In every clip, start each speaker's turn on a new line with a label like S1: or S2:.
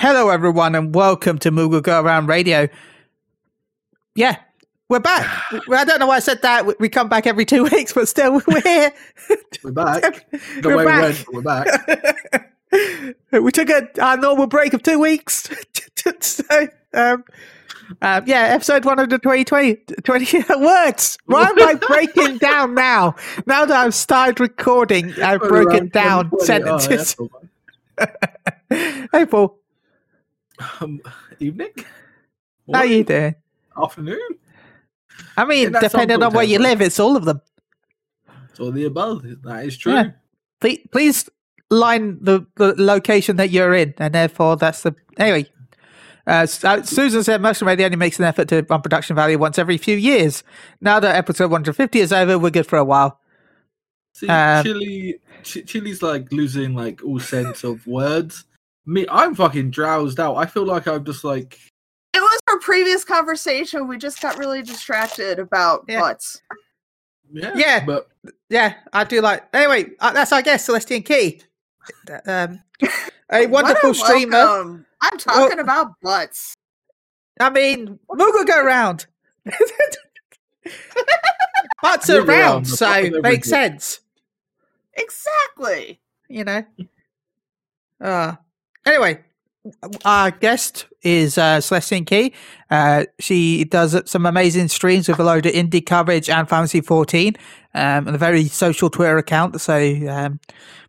S1: Hello, everyone, and welcome to Moogle Go Around Radio. Yeah, we're back. I don't know why I said that. We- come back every two weeks, but still, we're here.
S2: We're back. The
S1: We're
S2: way
S1: back.
S2: we went, we're back.
S1: we took a our normal break of two weeks. so, um, um, yeah, episode one 120, 20, 20 words. Why am I breaking down now? Now that I've started recording, I've broken down
S2: 120. Oh,
S1: sentences.
S2: that's
S1: hey, Paul.
S2: Um, evening?
S1: how you
S2: Morning?
S1: doing?
S2: Afternoon?
S1: I mean,
S2: In
S1: depending on where you live, it's all of them.
S2: It's all the above. That is true.
S1: Yeah. Please, please line the, the location that you're in, and therefore that's the anyway. Uh, uh, Susan said Mushroom Radio only makes an effort to run production value once every few years. Now that episode 150 is over, we're good for a while.
S2: See,
S1: Um,
S2: Chili, Ch- Chili's like losing like all sense of words. Me, I'm fucking drowsed out. I feel like I'm just like,
S3: It was our previous conversation. We just got really distracted about
S1: Yeah.
S3: butts.
S2: yeah,
S1: Yeah.
S2: But
S1: Yeah, I do like. Anyway, uh, that's our guest, Celestina Kitty. Um, a wonderful
S3: a
S1: streamer.
S3: welcome. I'm talking about butts.
S1: I mean, Moogle go round. Butts
S2: Move
S1: are
S2: around,
S1: round, so
S2: bottom of
S1: makes sense.
S3: Exactly.
S1: you know. Uh, anyway, our guest is uh, Celestina Kitty. Uh, she does some amazing streams with a load of indie coverage and Fantasy 14 um, and a very social Twitter account. So um,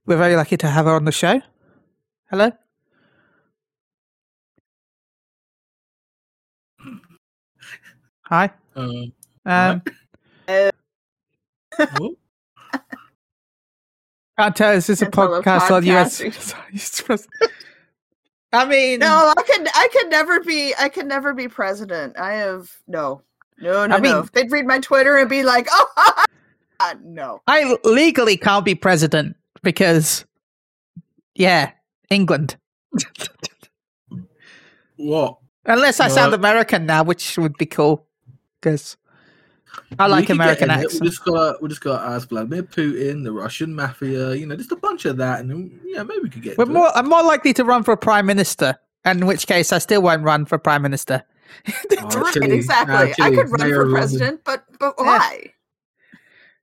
S1: we're very lucky to have her on the show. Hello. Hi.
S2: um,
S1: Um,
S3: Uh,
S1: can't tell. Is this a
S3: Can't tell the
S1: podcast on
S3: podcasting.
S1: US? I mean,
S3: no, I could I could never be I could never be president. I have no. No, no,
S1: I mean-
S3: no. If they'd read my Twitter and be like, oh no.
S1: I legally can't be president because, yeah, England.
S2: what?
S1: Unless I sound
S2: No.
S1: American now, which would be cool because I like
S2: get
S1: American accents.
S2: We just got we just got to ask Vladimir Putin, the Russian mafia, you know, just a bunch of that, and then, yeah, maybe we could get.
S1: We're more.
S2: it.
S1: I'm more likely to run for prime minister, and in which case I still won't run for prime minister.
S2: Oh, actually-
S3: exactly. I could run
S2: Mayor
S3: for
S2: London.
S3: president, but but
S1: Yeah.
S3: why?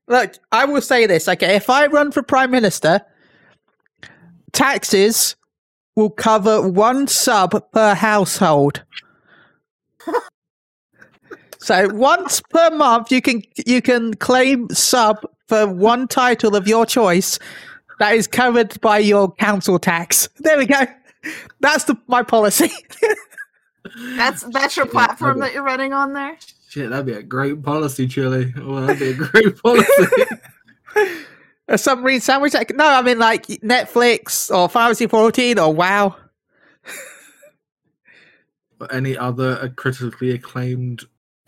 S1: Look, I will say this. Okay, if I run for prime minister, taxes will cover one sub per household. so once per month, you can you can claim sub for one title of your choice that is covered by your council tax. There we go. That's the my policy.
S3: That's that's your platform
S2: okay.
S3: that you're running on there?
S2: Shit, that'd be a great policy, Chile. Well, that'd be a great policy.
S1: A submarine sandwich? Like, no, I mean like Netflix or Fantasy 14 or WoW.
S2: or any other uh, critically acclaimed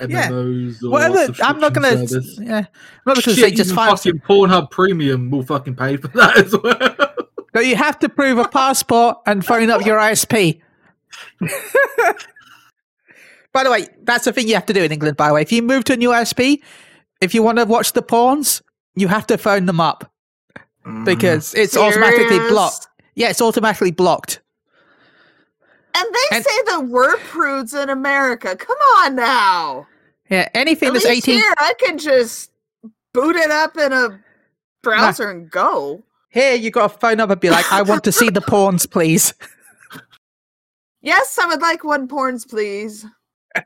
S1: Yeah.
S2: Or
S1: Whatever. I'm not gonna.
S2: service.
S1: Yeah, I'm not gonna
S2: Shit,
S1: say just
S2: even
S1: five.
S2: fucking Pornhub Premium will fucking pay for that as well.
S1: But you have to prove a passport and phone up your ISP. by the way, that's the thing you have to do in England. By the way, if you move to a new ISP, if you want to watch the porns, you have to phone them up mm-hmm. because it's automatically blocked. Yeah, it's automatically blocked.
S3: And they
S1: And-
S3: say that we're prudes in America. Come on now.
S1: Yeah, anything
S3: At
S1: that's
S3: least
S1: 18.
S3: here, I can just boot it up in a browser and go.
S1: Here, you got to phone up and be like, "I want to see the porns, please."
S3: Yes, I would like one porns, please.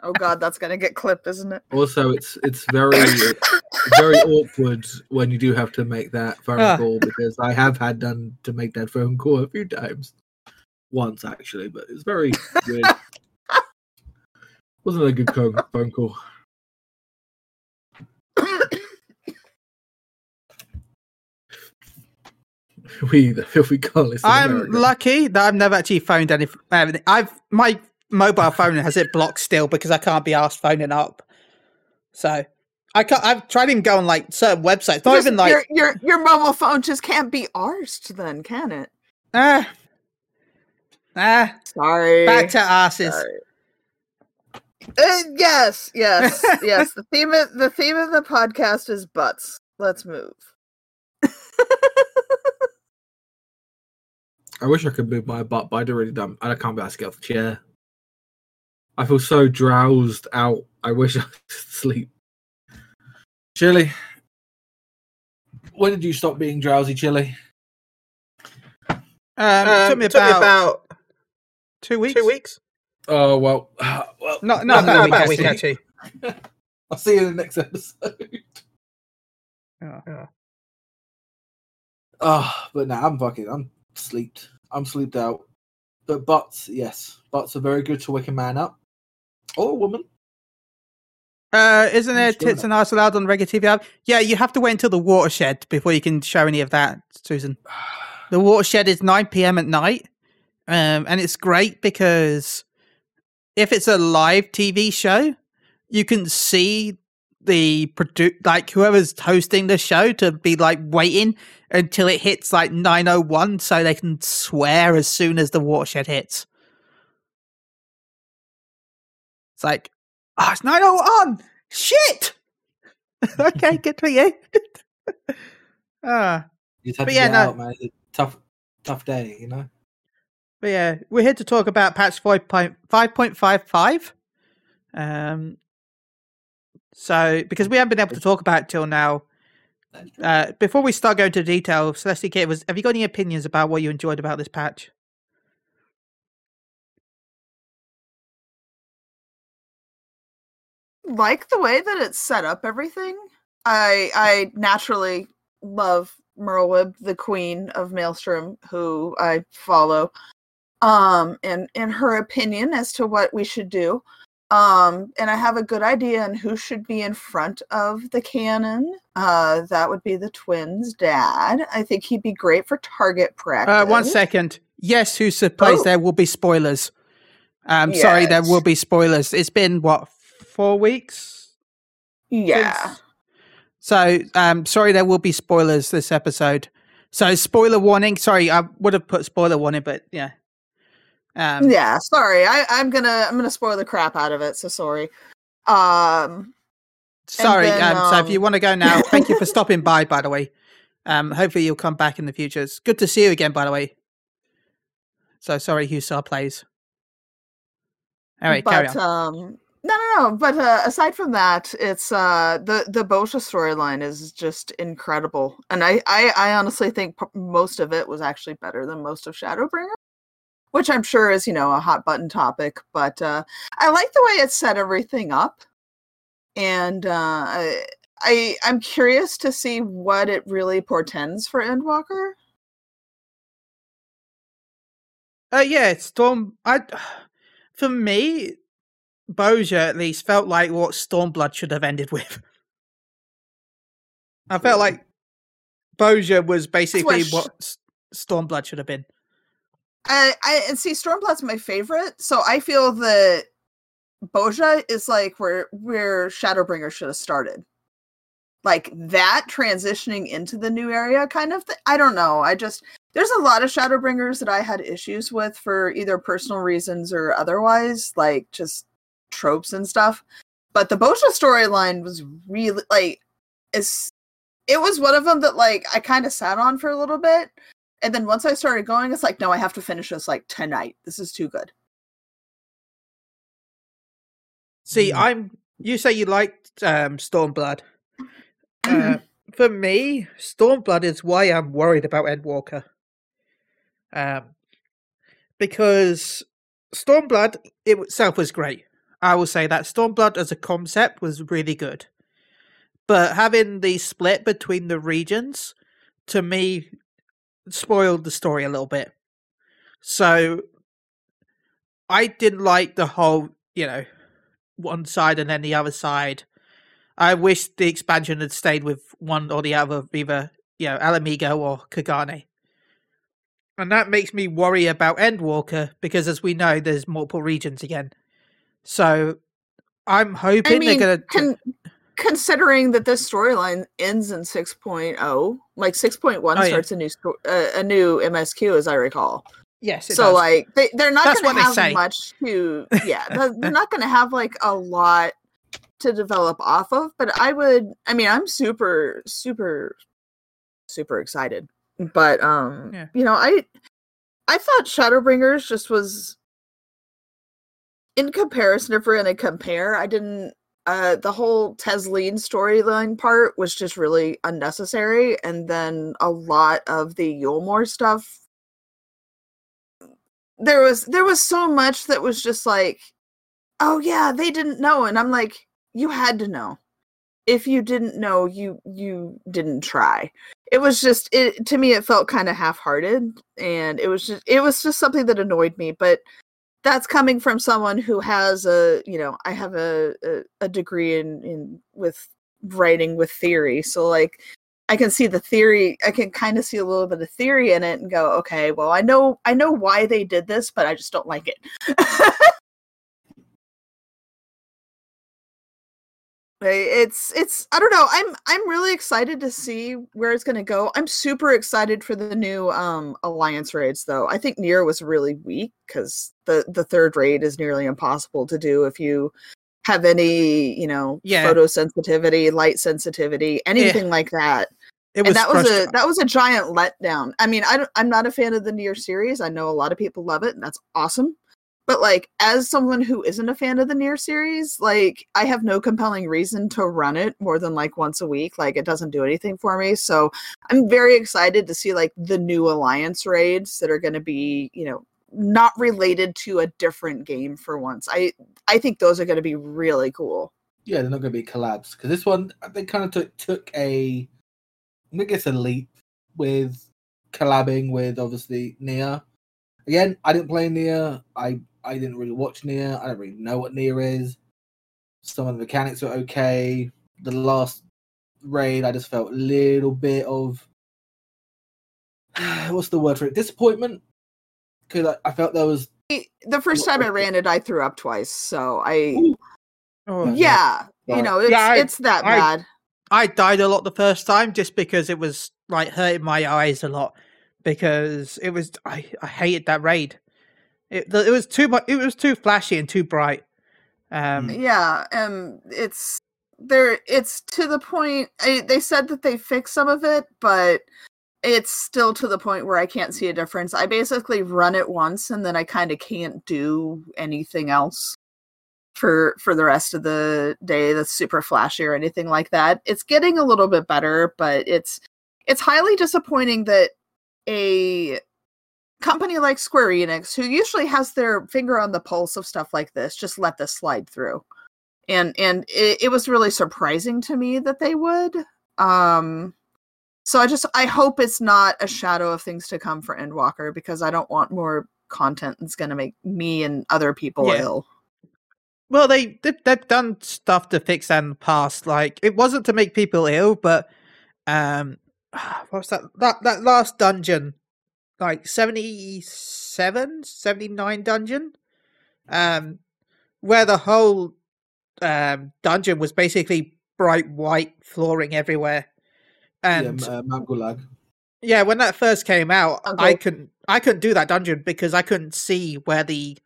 S3: Oh God, that's gonna get clipped, isn't it?
S2: Also, it's it's very very awkward when you do have to make that phone
S1: Ah.
S2: call because I have had done to make that phone call a few times, once actually, but it's very weird. Wasn't a good phone call. We the filthy colonists. in
S1: I'm
S2: America.
S1: lucky that I've never actually phoned any. uh, I've my mobile phone has it blocked still because I can't be asked phoning up. So I can't. I've tried even go on like certain websites. Not
S3: Just-
S1: even like
S3: your your your mobile phone just can't be arsed, then, can it?
S1: ah ah.
S3: Sorry.
S1: Back to asses.
S3: Sorry. Uh, yes, yes, yes. The theme of the theme of the podcast is butts. Let's move.
S2: I wish I could move my butt, but I don't really done. I can't be able to get off the chair. I feel so drowsed out. I wish I could sleep. Chili, when did you stop being drowsy, Chili?
S1: Um, it took me about, two weeks.
S4: two weeks.
S2: Oh well, well,
S1: Not not
S4: No,
S1: about a week actually.
S2: I'll see you in the next episode.
S1: Yeah.
S2: Ah, but now I'm fucking. I'm sleeped. I'm sleeped out. But butts, yes, butts are very good to wake a man up or a woman.
S1: Uh, isn't there tits
S2: it?
S1: and ass allowed on regular TV? Yeah, you have to wait until the watershed before you can show any of that, Susan. The watershed is 9 p.m. at night, um, and it's great because if it's a live TV show, you can see the produ- like whoever's hosting the show to be like waiting until it hits like 901 so they can swear as soon as the watershed hits. It's like, oh, it's 901! Shit! okay, good for you. ah.
S2: You just have
S1: But
S2: to
S1: yeah,
S2: get
S1: no.
S2: out, man. It's a tough, tough day, you know.
S1: But yeah, we're here to talk about patch 5.55. Um, so, because we haven't been able to talk about it till now, uh, before we start going to detail, Celeste Kate, was have you got any opinions about what you enjoyed about this patch?
S3: like the way that it's set up everything. I I naturally love Merlwyb, the queen of Maelstrom, who I follow. Um and and her opinion as to what we should do. Um and I have a good idea on who should be in front of the cannon. Uh that would be the twins' dad. I think he'd be great for target practice.
S1: Uh, one second. Yes, who supplies
S3: Oh.
S1: there will be spoilers. Um, sorry, there will be spoilers. It's been what four weeks?
S3: Yeah.
S1: since- So, um, sorry, there will be spoilers this episode. So, spoiler warning. Sorry, I would have put spoiler warning, but yeah. Um,
S3: yeah sorry I, i'm gonna i'm gonna spoil the crap out of it so sorry um
S1: Sorry.
S3: then,
S1: um, so, if you
S3: um,
S1: want to go now, thank you for stopping by. By the way, um, hopefully you'll come back in the future. It's good to see you again. By the way. So sorry, Hussar plays. All right, carry
S3: but
S1: on.
S3: um no no no but uh, aside from that it's uh the the Bozja storyline is just incredible and I, I i honestly think p- most of it was actually better than most of shadowbringer which i'm sure is you know a hot button topic but uh i like the way it set everything up and uh I, I i'm curious to see what it really portends for endwalker
S1: Uh, yeah, Storm. I, for me, Bozja at least felt like what Stormblood should have ended with. I felt like Bozja was basically
S3: Swish.
S1: what Stormblood should have been.
S3: I, I and see Stormblood's my favorite, so I feel that Bozja is like where where Shadowbringer should have started. Like that transitioning into the new area kind of thing. I don't know. I just there's a lot of Shadowbringers that I had issues with for either personal reasons or otherwise, like just tropes and stuff. But the Bozja storyline was really like is it was one of them that like I kind of sat on for a little bit and then once I started going, it's like, no, I have to finish this like tonight. This is too good.
S1: See. I'm. You say you liked um, Stormblood. Uh, for me, Stormblood is why I'm worried about Endwalker. Um, because Stormblood it itself was great. I will say that Stormblood as a concept was really good, but having the split between the regions to me spoiled the story a little bit. So I didn't like the whole, you know, one side and then the other side. I wish the expansion had stayed with one or the other, either you know, Ala Mhigo or Kugane. And that makes me worry about Endwalker because, as we know, there's multiple regions again. So I'm hoping
S3: I mean,
S1: they're gonna.
S3: con- considering that this storyline ends in 6.0, like 6.1
S1: Oh, yeah.
S3: starts a new sto- uh, a new MSQ, as I recall.
S1: yes, it
S3: So
S1: does.
S3: like they they're not
S1: That's gonna
S3: have much to yeah they're they're not going to have like a lot to develop off of. But I would I mean I'm super super super excited. But um
S1: Yeah.
S3: you know I I thought Shadowbringers just was in comparison if we're gonna compare, I didn't uh the whole Tesleen storyline part was just really unnecessary, and then a lot of the Yulmore stuff there was there was so much that was just like, oh yeah, they didn't know, and I'm like, you had to know. If you didn't know, you you didn't try. It was just it to me. It felt kind of half-hearted, and it was just it was just something that annoyed me. But that's coming from someone who has a you know I have a a, a degree in in with writing with theory, so like I can see the theory. I can kind of see a little bit of theory in it and go, okay, well, I know I know why they did this, but I just don't like it. it's it's I don't know. I'm I'm really excited to see where it's going to go. I'm super excited for the new um alliance raids though. I think Nier was really weak cuz the the third raid is nearly impossible to do if you have any, you know,
S1: Yeah.
S3: photosensitivity, light sensitivity, anything like that.
S1: It
S3: and that was a that was a giant letdown. I mean, I don't, I'm not a fan of the Nier series. I know a lot of people love it, and that's awesome. But like, as someone who isn't a fan of the Nier series, like, I have no compelling reason to run it more than like once a week. Like, it doesn't do anything for me. So I'm very excited to see like the new alliance raids that are going to be, you know, not related to a different game for once. I I think those are going to be really cool.
S2: Yeah, they're not going to be collabs because this one uh, they kind of took took a, I guess a leap with collabing with obviously Nier. Again, I didn't play Nier. I I didn't really watch Nier. I don't really know what Nier is. Some of the mechanics are okay. The last raid, I just felt a little bit of what's the word for it? Disappointment because I, I felt there was
S3: The first time I ran it, I threw up twice. So I
S2: oh,
S1: oh,
S2: Yeah.
S3: yeah, you know, it's
S1: Yeah, I-
S3: it's that
S1: I-
S3: bad.
S1: I died a lot the first time just because it was like hurting my eyes a lot because it was I, I hated that raid. It it was too much. It was too flashy and too bright. Um,
S3: Yeah, um, it's there. It's to the point. I, they said that they fixed some of it, but it's still to the point where I can't see a difference. I basically run it once, and then I kind of can't do anything else for for the rest of the day that's super flashy or anything like that. It's getting a little bit better, but it's it's highly disappointing that a company like Square Enix, who usually has their finger on the pulse of stuff like this, just let this slide through. And and it, it was really surprising to me that they would. Um so I just I hope it's not a shadow of things to come for Endwalker because I don't want more content that's gonna make me and other people
S1: Yeah.
S3: ill.
S1: Well, they they've, they've done stuff to fix that in the past. Like it wasn't to make people ill, but um, what was that? That that last dungeon, like 77, 79 dungeon, um, where the whole um dungeon was basically bright white flooring everywhere, and
S2: yeah, uh, Mount Gulg.
S1: yeah, when that first came out, I couldn't I couldn't do that dungeon because I couldn't see where the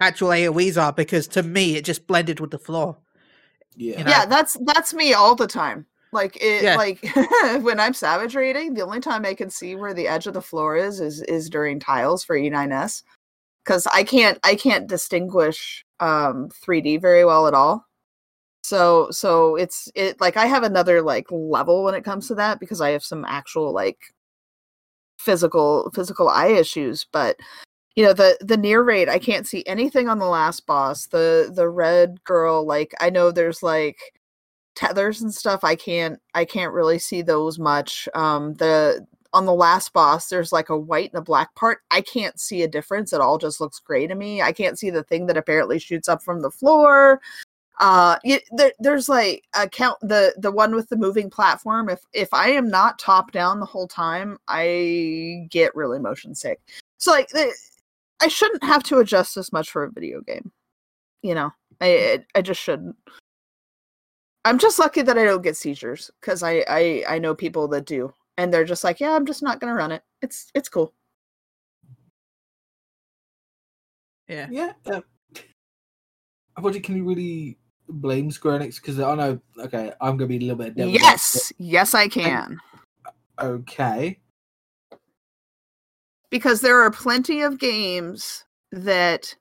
S1: actual AoEs are because to me it just blended with the floor.
S2: Yeah,
S1: You know?
S3: Yeah, that's that's me all the time. Like it
S1: Yeah.
S3: like when I'm savage raiding, the only time I can see where the edge of the floor is is is during tiles for E9S. Cuz I can't I can't distinguish um 3D very well at all. So so it's it like I have another like level when it comes to that because I have some actual like physical physical eye issues, but you know the the near raid i can't see anything on the last boss the the red girl like i know there's like tethers and stuff i can't i can't really see those much um the on the last boss there's like a white and a black part i can't see a difference it all just looks gray to me i can't see the thing that apparently shoots up from the floor uh there, there's like a count the the one with the moving platform if if i am not top down the whole time i get really motion sick so like the, I shouldn't have to adjust this much for a video game. You know, I, I just shouldn't. I'm just lucky that I don't get seizures because I, I I know people that do, and they're just like, yeah, I'm just not gonna run it. It's it's cool.
S1: Yeah.
S2: yeah. Um, unfortunately, can you really blame Square Enix? Because I know, okay, I'm gonna be a little bit devil's
S3: yes, yes, I can.
S2: advocate. Okay.
S3: because there are plenty of games that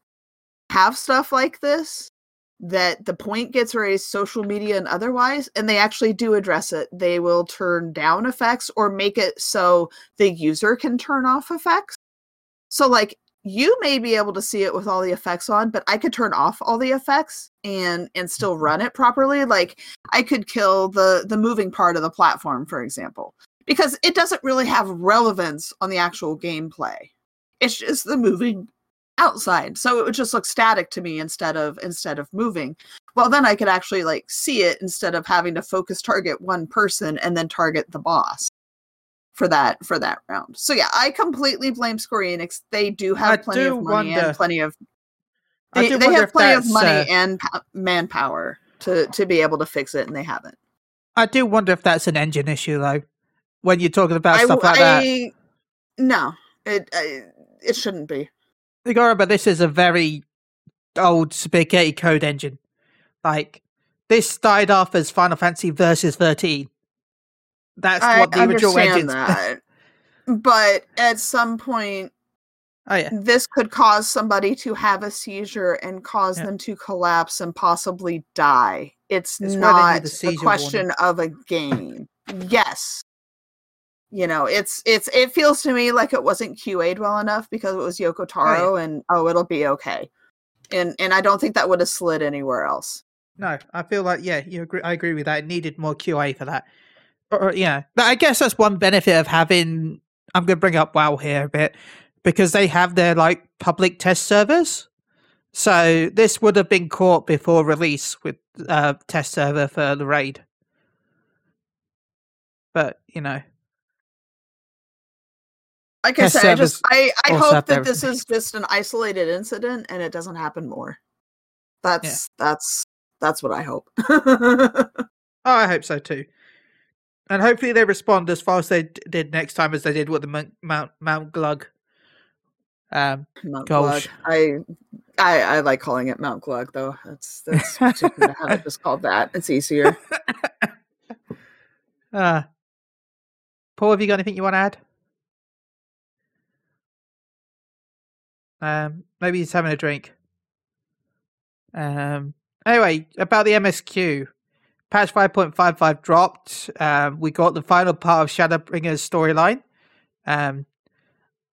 S3: have stuff like this that the point gets raised social media and otherwise and they actually do address it. They will turn down effects or make it so the user can turn off effects. So like you may be able to see it with all the effects on but i could turn off all the effects and and still mm-hmm. run it properly. Like i could kill the the moving part of the platform for example because it doesn't really have relevance on the actual gameplay. It's just the moving outside. So it would just look static to me instead of instead of moving. Well then i could actually like see it instead of having to focus target one person and then target the boss for that for that round. So yeah i completely blame square enix. They do have
S1: I
S3: plenty
S1: do
S3: of money
S1: wonder-
S3: and plenty of they, they have plenty of money
S1: uh,
S3: and po- manpower to to be able to fix it and they haven't.
S1: I do wonder if that's an engine issue though. When you're talking about
S3: I,
S1: stuff like that,
S3: no it I, it shouldn't be
S1: you gotta remember this is a very old spaghetti code engine. Like this started off as Final Fantasy Versus 13. That's
S3: i
S1: what the original
S3: that but at some point
S1: oh yeah,
S3: this could cause somebody to have a seizure and cause
S1: Yeah.
S3: them to collapse and possibly die. It's,
S1: It's why they need
S3: not
S1: the
S3: a question of a game. yes. You know, it's it's it feels to me like it wasn't QA'd well enough because it was Yoko Taro and oh it'll be okay. And and I don't think that would have slid anywhere else.
S1: no, I feel like yeah, you agree. I agree with that. It needed more QA for that. Or, yeah, but I guess that's one benefit of having. I'm going to bring up WoW here a bit because they have their like public test servers. So this would have been caught before release with uh, test server for the raid. But you know,
S3: Like I said, I just I, I hope
S1: have
S3: that this is just an isolated incident and it doesn't happen more. That's that's that's what I hope.
S1: oh, I hope so too. And hopefully they respond as far as they d- did next time as they did with the Mount Mount, Mount Glug. Um,
S3: Mount Glug. I, I I like calling it Mount Glug though. That's that's just gonna it just called that. It's easier.
S1: uh, Paul, have you got anything you want to add? Um, maybe he's having a drink. Um, anyway, about the MSQ, patch 5.55 dropped. Um, we got the final part of Shadowbringer's storyline. Um,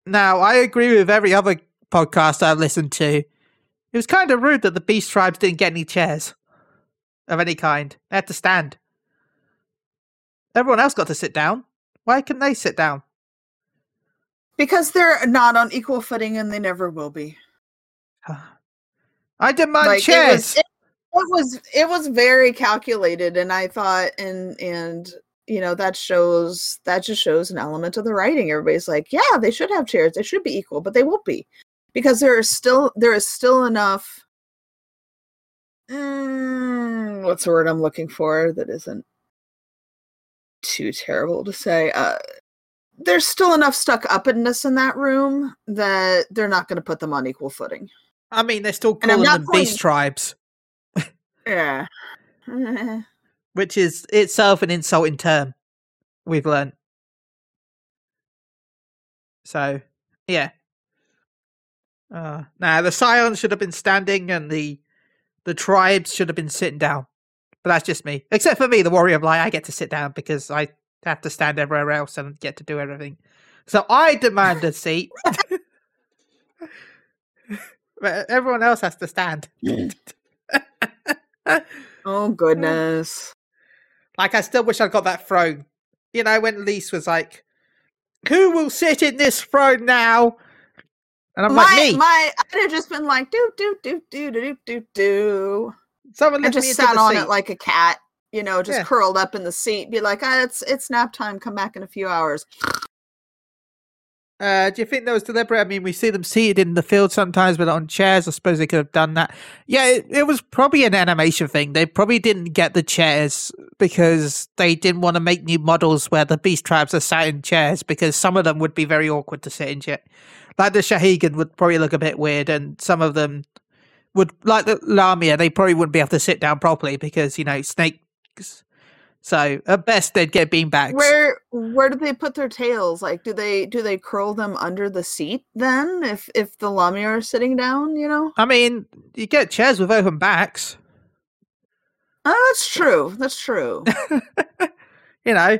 S1: now, I agree with every other podcast I've listened to. It was kind of rude that the Beast Tribes didn't get any chairs of any kind. They had to stand. Everyone else got to sit down. Why couldn't they sit down?
S3: Because they're not on equal footing and they never will be.
S1: I demand
S3: Like, it
S1: chairs.
S3: was, it, it was it was very calculated and I thought and and you know that shows that just shows an element of the writing. Everybody's like, yeah, they should have chairs. They should be equal, but they won't be. Because there is still there is still enough Mm, what's the word I'm looking for that isn't too terrible to say? Uh, there's still enough stuck upness in that room that they're not going to put them on equal footing.
S1: I mean, they're still calling them Beast
S3: calling-
S1: Tribes,
S3: Yeah.
S1: Which is itself an insulting term. We've learned. So, yeah. Uh, now the Scions should have been standing, and the the tribes should have been sitting down. But that's just me. Except for me, the Warrior of Light, I get to sit down because I have to stand everywhere else and get to do everything. So I demand a seat. but everyone else has to stand.
S3: Oh goodness.
S1: Like, I still wish I got that throne. You know, when Lise was like, "Who will sit in this throne now?" And I'm
S3: my
S1: like, "Me."
S3: my I'd have just been like do do do do do do do.
S1: Someone
S3: I just sat on
S1: seat.
S3: it like a cat, you know, just
S1: Yeah.
S3: curled up in the seat, be like, ah, it's it's nap time. Come back in a few hours.
S1: Uh, do you think that was deliberate? I mean, we see them seated in the field sometimes, but on chairs. I suppose they could have done that. Yeah, it, it was probably an animation thing. They probably didn't get the chairs because they didn't want to make new models where the beast tribes are sat in chairs because some of them would be very awkward to sit in chair. Like the Sahagin would probably look a bit weird, and some of them would, like the Lamia, they probably wouldn't be able to sit down properly because you know So at best they'd get beanbags.
S3: Where where do they put their tails? Like, do they do they curl them under the seat then? If if the lamia are sitting down, you know.
S1: I mean, you get chairs with open backs.
S3: Oh, that's true. That's true.
S1: you know,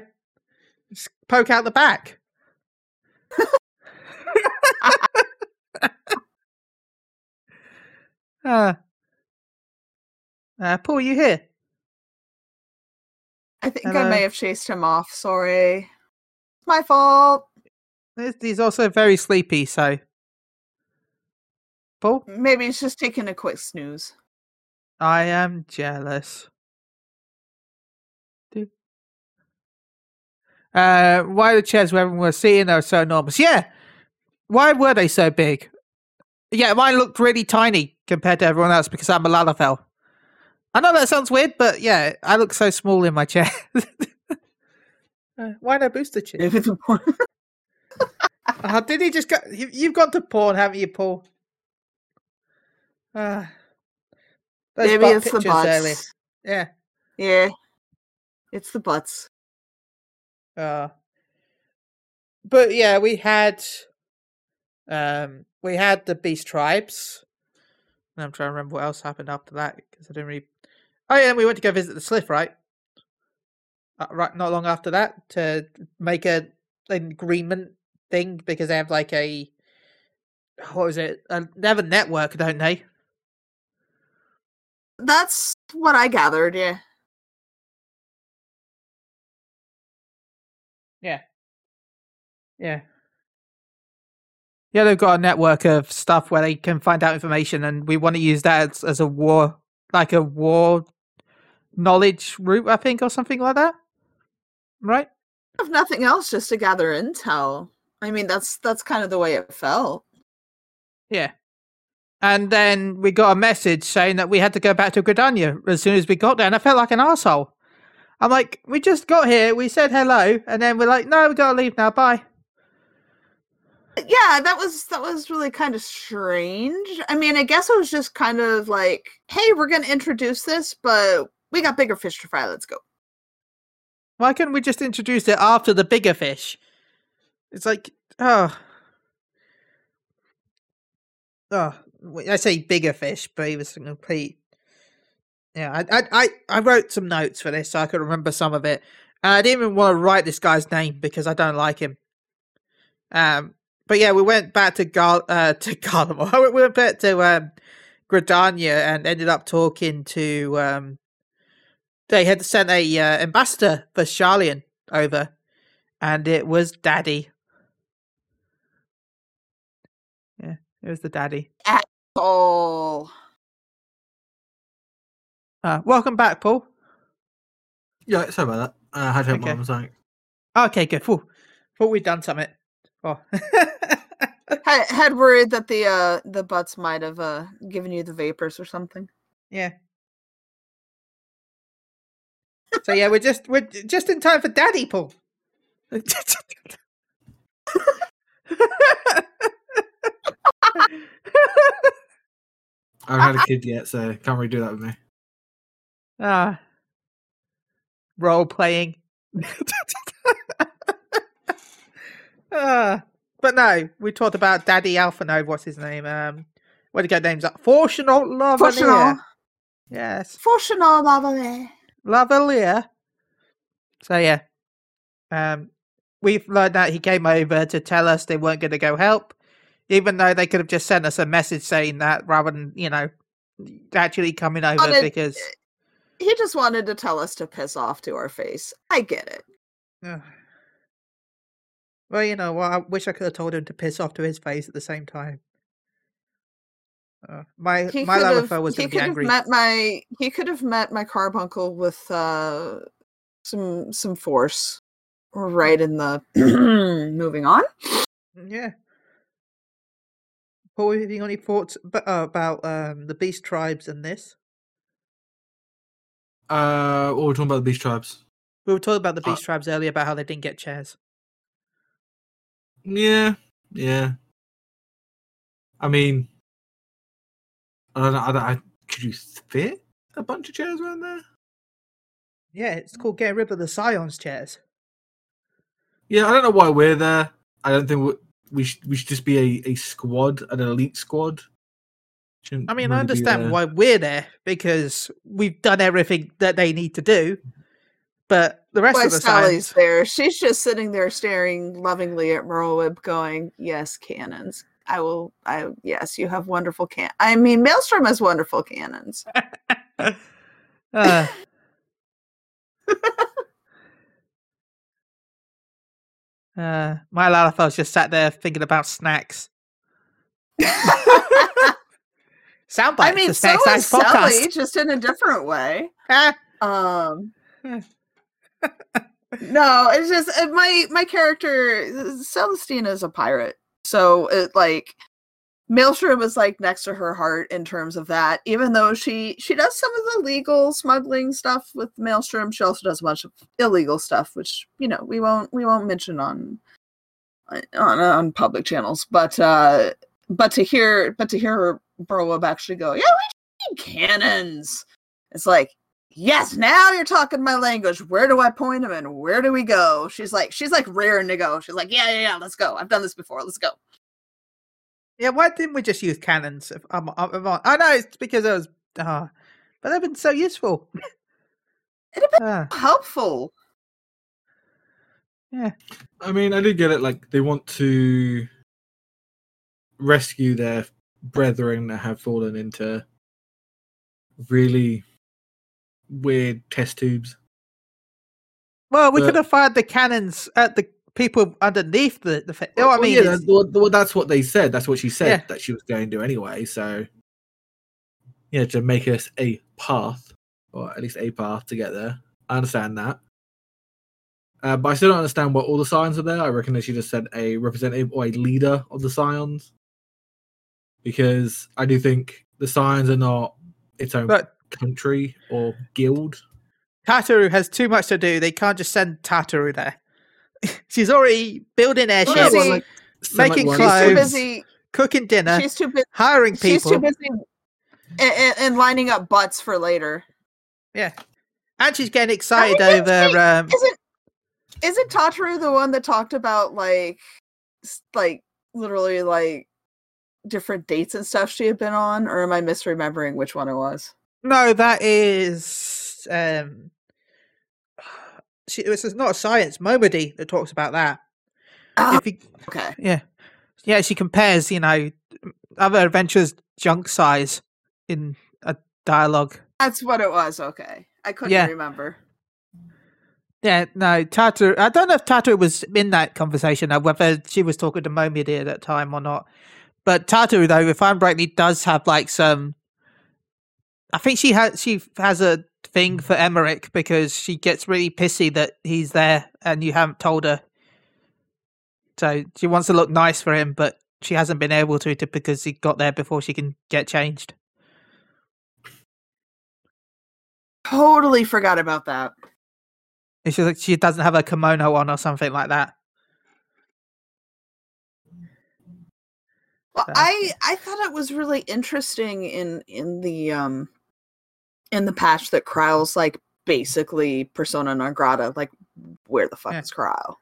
S1: just poke out the back. uh, uh, Paul, you here?
S3: I think I may have chased him off. Sorry. It's my fault.
S1: He's- also very sleepy, so. Paul,
S3: Maybe he's just taking a quick snooze.
S1: I am jealous. Uh, why the chairs was sitting are so enormous? Yeah, why were they so big? Yeah, mine looked really tiny compared to everyone else because I'm a Lalafell. I know that sounds weird, but yeah, I look so small in my chair. uh, why no booster chair?
S3: Maybe the point.
S1: Uh, did he just go? You, you've gone to porn, haven't you, Paul? Uh, those
S3: Maybe
S1: butt
S3: it's the butts.
S1: earlier. Yeah.
S3: Yeah. It's the butts.
S1: Uh, but yeah, we had um we had the beast tribes. And I'm trying to remember what else happened after that because I didn't really. Oh yeah, and we went to go visit the Slith, right? Uh, right, not long after that to make a an agreement thing because they have like a what was it? Uh, they have a network, don't they?
S3: That's what I gathered, yeah.
S1: Yeah. Yeah. Yeah, they've got a network of stuff where they can find out information, and we want to use that as, as a war, like a war knowledge route, I think, or something like that. Right?
S3: If nothing else, just to gather intel. I mean, that's that's kind of the way it felt.
S1: Yeah. And then we got a message saying that we had to go back to Gridania as soon as we got there, and I felt like an asshole. I'm like, we just got here, we said hello, and then we're like, no, we gotta leave now, bye.
S3: Yeah, that was that was really kind of strange. I mean, I guess it was just kind of like, hey, we're gonna introduce this, but we got bigger fish to fry. Let's go.
S1: Why couldn't we just introduce it after the bigger fish? It's like, oh. Oh, I say bigger fish, but he was complete. Yeah, I, I, I, I wrote some notes for this so I could remember some of it. And I didn't even want to write this guy's name because I don't like him. Um, but yeah, we went back to Gar, uh, to Garlemald. we went back to um, Gridania and ended up talking to um, they had sent a uh, ambassador for Garlean over, and it was Daddy. Yeah, it was the Daddy.
S3: Oh,
S1: Uh, welcome back, Paul.
S2: Yeah, sorry about that. Uh, I had to help
S1: Okay.
S2: mum or something.
S1: Okay, good. Whew. Thought we'd done something. Oh.
S3: had, had worried that the uh the butts might have uh given you the vapors or something.
S1: yeah. So yeah, we're just we're just in time for Daddy, Paul.
S2: I haven't had a kid yet, so can't really do that with me.
S1: Ah. Role playing. Ah. But no, we talked about Daddy Alphinaud, what's his name? Um what did he get names up? Fourchenault Leveilleur.
S3: Fortunate.
S1: Yes.
S3: Fortunate, lovely.
S1: Leveilleur. So yeah. Um we've learned that he came over to tell us they weren't gonna go help. Even though they could have just sent us a message saying that rather than, you know, actually coming over
S3: Wanted-
S1: because
S3: He just wanted to tell us to piss off to our face. I get it.
S1: Ugh. Well, you know what? I wish I could have told him to piss off to his face at the same time. Uh, my
S3: He
S1: my
S3: could have.
S1: Was
S3: He
S1: going to be
S3: could have met my. He could have met my carbuncle with uh some some force, right in the. moving on.
S1: Yeah. Paul, have you got any thoughts ab- uh, about um, the beast tribes and this?
S2: Uh, what were we're talking about the beast tribes.
S1: We were talking about the
S2: Uh,
S1: beast tribes earlier about how they didn't get chairs.
S2: Yeah, yeah. I mean, I don't know. I don't, I, could you fit a bunch of chairs around there?
S1: Yeah, it's called getting rid of the Scions chairs.
S2: Yeah, I don't know why we're there. I don't think we, we should. We should just be a, a squad, an elite squad. Shouldn't
S1: I mean,
S2: really
S1: I understand why we're there because we've done everything that they need to do. But the rest
S3: Why
S1: of the
S3: Sally's
S1: Scions,
S3: there? She's just sitting there staring lovingly at Merlwyb, going, "Yes, cannons. I will. I yes, you have wonderful can. I mean, Maelstrom has wonderful cannons.
S1: uh, uh, my Lalafell's just sat there thinking about snacks. Soundbite.
S3: I mean,
S1: the
S3: so
S1: Snack
S3: is
S1: podcast.
S3: Sally, just in a different way.
S1: Ah,
S3: Um, no, it's just uh, my my character Celestina is a pirate, so it like Maelstrom is like next to her heart in terms of that. Even though she she does some of the legal smuggling stuff with Maelstrom, she also does a bunch of illegal stuff, which you know we won't we won't mention on on on public channels. But uh but to hear but to hear her Merlwyb actually go, yeah, we need cannons. It's like yes now you're talking my language where do i point him and where do we go she's like she's like raring to go she's like yeah yeah yeah let's go i've done this before let's go
S1: yeah, why didn't we just use cannons? If I'm, I'm, I'm on- I know it's because I was, uh, but they've been so useful.
S3: It'd have
S1: Ah,
S3: helpful Yeah.
S2: I mean, I do get it. Like they want to rescue their brethren that have fallen into really weird test tubes.
S1: well, we
S2: But-
S1: could have fired the cannons at the people underneath the. the fa- oh, I
S2: Well,
S1: mean,
S2: yeah, that- well, that's what they said. That's what she said
S1: Yeah.
S2: that she was going to do anyway. So, yeah, to make us a path, or at least a path to get there. I understand that. Uh, but I still don't understand what all the scions are there. I reckon that she just said a representative or a leader of the scions. Because I do think the scions are not its own
S1: but
S2: country or guild.
S1: Tataru has too much to do. They can't just send Tataru there. She's already building
S3: Well,
S1: airships,
S3: see,
S2: like,
S1: making
S2: one-
S3: she's too
S1: clothes,
S3: busy
S1: cooking dinner,
S3: she's too busy
S1: hiring people.
S3: she's too busy and, and lining up butts for later
S1: Yeah, and she's getting excited
S3: didn't
S1: over.
S3: she-
S1: Um,
S3: isn't isn't Tataru the one that talked about like like literally like different dates and stuff she had been on or am i misremembering which one it was
S1: no, that is. Um, she, it's not a science. Momodi that talks about that. You,
S3: okay
S1: yeah, yeah, she compares. You know, other adventures junk size in a dialogue.
S3: that's what it was okay i couldn't
S1: Yeah.
S3: remember
S1: Yeah, no, Tatu. I don't know if Tatu was in that conversation, or whether she was talking to Momodi at that time or not. But Tatu, though, if I'm rightly, does have like some. I think she has she has a thing for Emmerich because she gets really pissy that he's there and you haven't told her. So she wants to look nice for him, but she hasn't been able to, to because he got there before she can get changed.
S3: totally forgot about that
S1: It's just like she doesn't have a kimono on or something like that.
S3: Well,
S1: So-
S3: I I thought it was really interesting in in the um in the patch that Krile's like basically persona non grata. Like, where the fuck
S1: Yeah.
S3: is Kryle?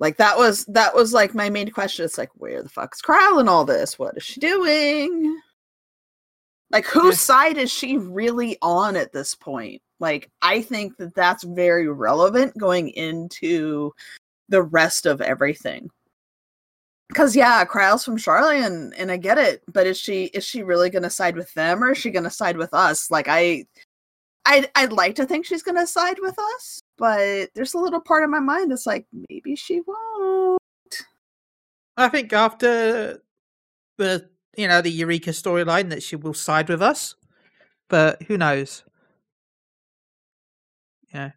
S3: Like that was that was like my main question. It's like, where the fuck is Krile in all this? What is she doing? Like, whose
S1: Yeah.
S3: side is she really on at this point? Like, I think that that's very relevant going into the rest of everything. Because yeah, Krile's from Charlie, and and I get it, but is she is she really to side with them or is she to side with us? Like I, I I'd like to think she's to side with us, but there's a little part of my mind that's like maybe she won't.
S1: I think after the you know the Eureka storyline that she will side with us, but who knows? Yeah,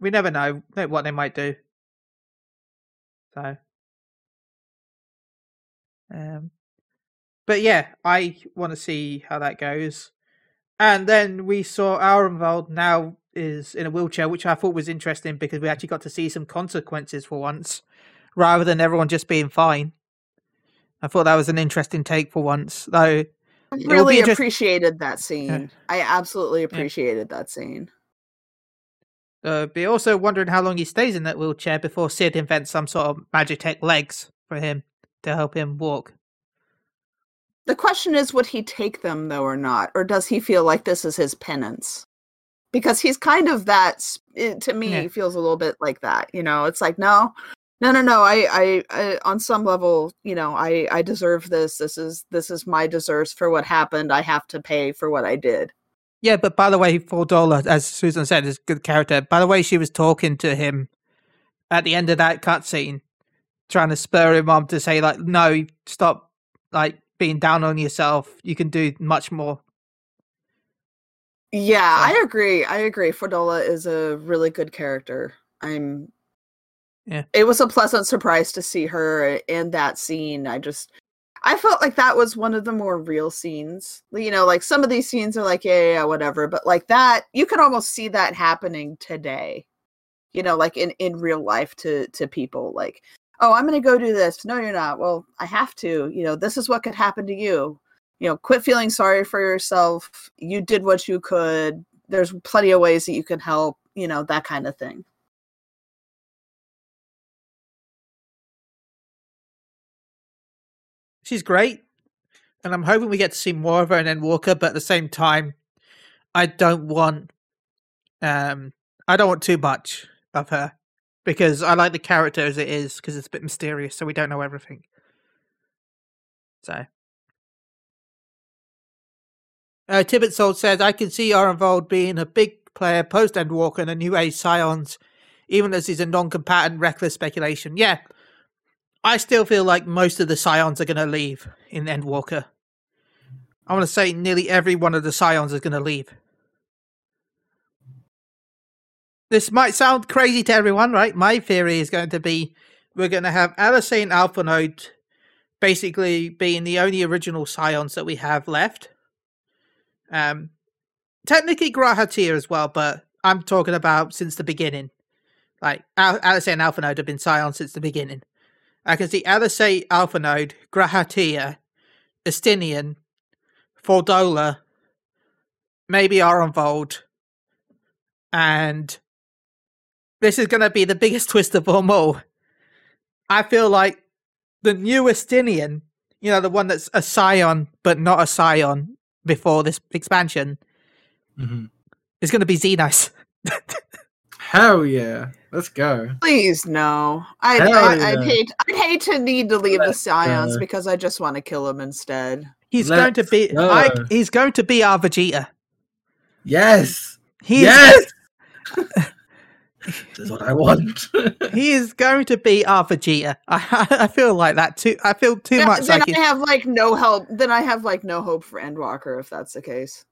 S1: we never know what they might do. So, um, but yeah, I want to see how that goes. And then we saw Arenvald now is in a wheelchair, which I thought was interesting because we actually got to see some consequences for once, rather than everyone just being fine. I thought that was an interesting take for once, though.
S3: I really appreciated that scene. I absolutely appreciated that scene.
S1: Uh, be also wondering how long he stays in that wheelchair before Sid invents some sort of Magitech legs for him to help him walk.
S3: The question is, would he take them though or not, or does he feel like this is his penance? Because he's kind of that. It, eh, to me,
S1: Yeah.
S3: he feels a little bit like that. You know, it's like no, no, no, no. I, I, I, on some level, you know, I, I deserve this. This is, this is my deserves for what happened. I have to pay for what I did.
S1: Yeah, but by the way, Fordola, as Susan said, is a good character. By the way, she was talking to him at the end of that cutscene, trying to spur him on to say, like, no, stop, like, being down on yourself. You can do much more.
S3: Yeah,
S1: So-
S3: I agree. I agree. Fordola is a really good character. I'm
S1: Yeah.
S3: It was a pleasant surprise to see her in that scene. I just I felt like that was one of the more real scenes. You know, like some of these scenes are like, yeah, yeah, yeah, whatever, but like that, you can almost see that happening today. You know, like in in real life to to people like, "Oh, I'm going to go do this." No, you're not. Well, I have to. You know, this is what could happen to you you know quit feeling sorry for yourself you did what you could there's plenty of ways that you can help you know that kind of thing
S1: She's great, and I'm hoping we get to see more of her in Endwalker. But at the same time, I don't want, um, I don't want too much of her because I like the character as it is because it's a bit mysterious, so we don't know everything. So, uh, Tibbet Salt says, "I can see Arenvald being a big player post Endwalker and the New Age Scions, even as he's a non-combatant, reckless speculation." Yeah, I still feel like most of the Scions are going to leave in Endwalker. I want to say nearly every one of the Scions is going to leave. This might sound crazy to everyone, right? My theory is going to be we're going to have Alice and Alphinaud basically being the only original Scions that we have left. Um, technically G'raha Tia as well, but I'm talking about since the beginning. Like Al- Alice and Alphinaud have been Scions since the beginning. I can see Alisaie Alpha Node, G'raha Tia, Estinian, Fordola, maybe Arenvald, and this is going to be the biggest twist of them all. I feel like the new Estinian, you know, the one that's a Scion but not a Scion before this expansion,
S2: hmm
S1: is going to be Zenos.
S2: Hell yeah. Let's go.
S3: please no i,
S2: Hell
S3: I
S2: yeah.
S3: i'd hate i'd hate to need to leave the
S2: Let's
S3: scions
S2: go.
S3: because i just want to kill him instead
S1: He's going to be,
S2: go.
S1: I, he's going to be our Vegeta.
S2: Yes.
S1: He is
S2: yes. this is what I want.
S1: He is going to be our Vegeta. I, I feel like that too. I feel too
S3: Yeah,
S1: much
S3: then
S1: like
S3: i
S1: it,
S3: have like no help then i have like no hope for endwalker if that's the case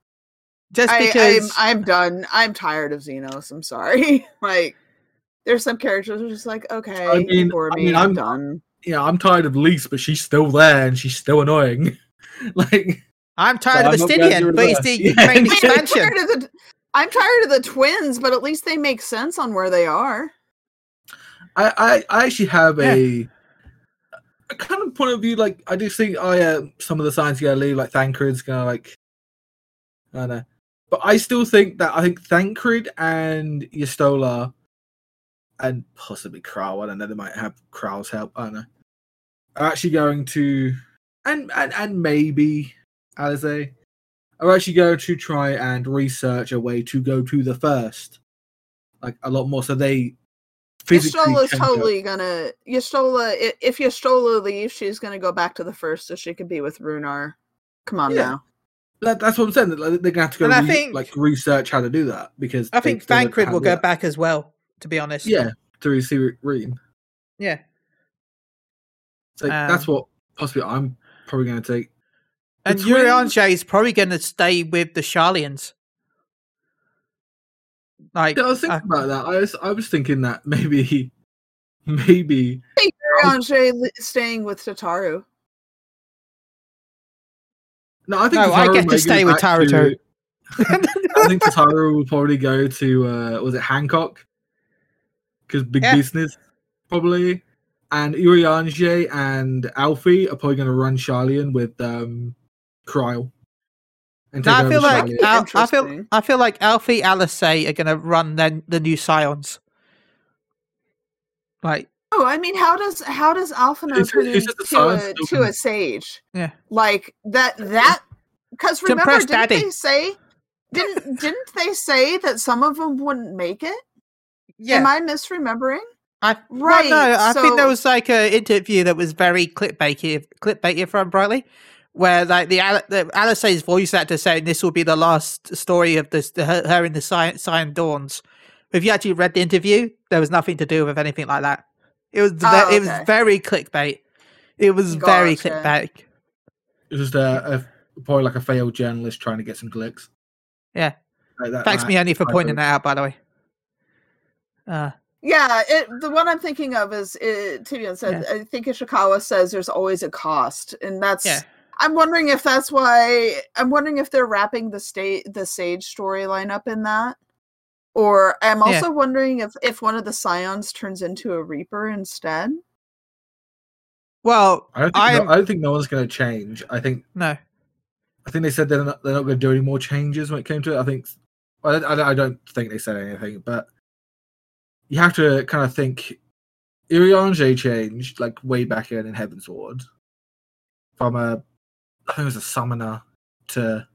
S1: just because.
S3: I'm, I'm done i'm tired of zenos i'm sorry like there's some characters who are just like okay
S2: mean-
S3: you bore
S2: I mean,
S3: i'm
S2: I'm-
S3: done
S2: yeah, I'm tired of Lyse, but she's still there and she's still annoying. like,
S1: I'm tired
S2: I'm
S1: of
S2: not glad
S1: but he's
S2: there.
S1: the
S2: Yeah.
S1: main
S3: I mean, I'm
S1: expansion.
S3: Tired of the I'm tired of the twins, but at least they make sense on where they are.
S2: I, I, I actually have a, a kind of point of view. Like, I do think I uh, some of the Scions gonna leave, like Thancred's gonna like, I don't know, but I still think that I think Thancred and Y'shtola and possibly Crow. I don't know. They might have Crow's help. I don't know. Are actually going to, and and and maybe Alisaie are actually going to try and research a way to go to the first, like a lot more. So they physically
S3: Y'shtola's
S2: can go-
S3: totally gonna Y'shtola if Y'shtola leaves, she's gonna go back to the first so she can be with Runar. Come on
S2: Yeah.
S3: now.
S2: That, that's what I'm saying. like, They're gonna have to go re-
S1: think-
S2: like research how to do that because
S1: I
S2: they
S1: think
S2: still
S1: Thancred will go
S2: that.
S1: back as well. To be honest,
S2: Yeah, to see Ryne.
S1: yeah.
S2: So that's
S1: Um,
S2: what possibly I'm probably going to take. The
S1: And Yuri
S2: twins-
S1: is probably going to stay with the Sharlayans. Like,
S2: Yeah, I was thinking
S1: uh,
S2: about that. I was I was thinking that maybe maybe
S3: Hey, Andre staying with Tataru.
S2: no. I think
S1: No, I
S2: Tataru
S1: get to stay with
S2: back to- I think Tataru will probably go to uh was it Hancock? Because big
S1: Yeah.
S2: business probably. And Urianger and Alfie are probably going to run Sharlayan with um Krile. and
S1: No, I feel like
S2: Charlotte.
S3: That'd be
S1: Al- I feel. I feel like Alfie Alice are gonna run then the new Scions. Like
S3: Oh, I mean, how does how does Alphinaud
S2: Who's-
S3: turn
S2: who's
S3: into
S2: science
S3: a,
S2: still
S3: to a sage?
S1: Yeah.
S3: like that that because remember didn't
S1: Daddy.
S3: they say didn't didn't they say that some of them wouldn't make it? Yeah, Am I misremembering?
S1: I
S3: Right,
S1: Well, no, I think there was like an interview that was very clickbaity, clickbaity from Brightly, where like the, Al- the Alice's voice actor saying this will be the last story of this the, her, her in the Cyan, Cyan Dawns. If you actually read the interview, there was nothing to do with anything like that. It was ve-
S3: Oh,
S1: it was very clickbait. It was very clickbait.
S2: It's just a, a probably like a failed journalist trying to get some clicks.
S1: Yeah.
S2: Like that,
S1: Thanks,
S2: that-
S1: me only for
S2: I
S1: pointing
S2: hope.
S1: that out. By the way. Uh,
S3: Yeah, it, the one I'm thinking of is it, Tibian said. I think Ishikawa says there's always a cost, and that's.
S1: yeah.
S3: I'm wondering if that's why. I'm wondering if they're wrapping the state the Sage storyline up in that, or I'm
S1: Yeah.
S3: also wondering if if one of the Scions turns into a Reaper instead.
S1: Well,
S2: I don't think,
S1: I'm
S2: no, I don't think no one's going to change. I think
S1: no.
S2: I think they said they're not they're not going to do any more changes when it came to it. I think I don't, I don't- I don't think they said anything, but you have to kind of think. Urianger changed like way back in in Heavensward from a I think it was a summoner to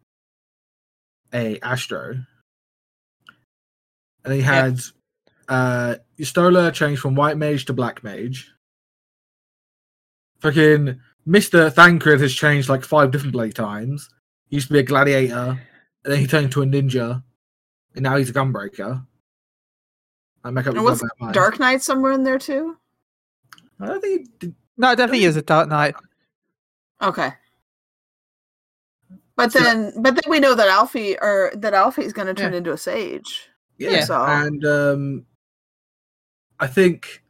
S2: a Astro, and then he
S1: Yeah.
S2: had uh Stola changed from White Mage to Black Mage. Fucking Mister Thancred has changed like five different bloody times. He used to be a gladiator, and then he turned into a ninja, and now he's a gunbreaker. I make up
S3: And was. Dark Knight somewhere in there too?
S2: I don't think he did.
S1: No, I don't think a Dark Knight.
S3: Okay. But
S2: So-
S3: then, but then we know that Alfie or that Alfie's going to turn
S1: Yeah.
S3: into a sage.
S2: Yeah,
S1: Yeah.
S3: So-
S2: and um, I think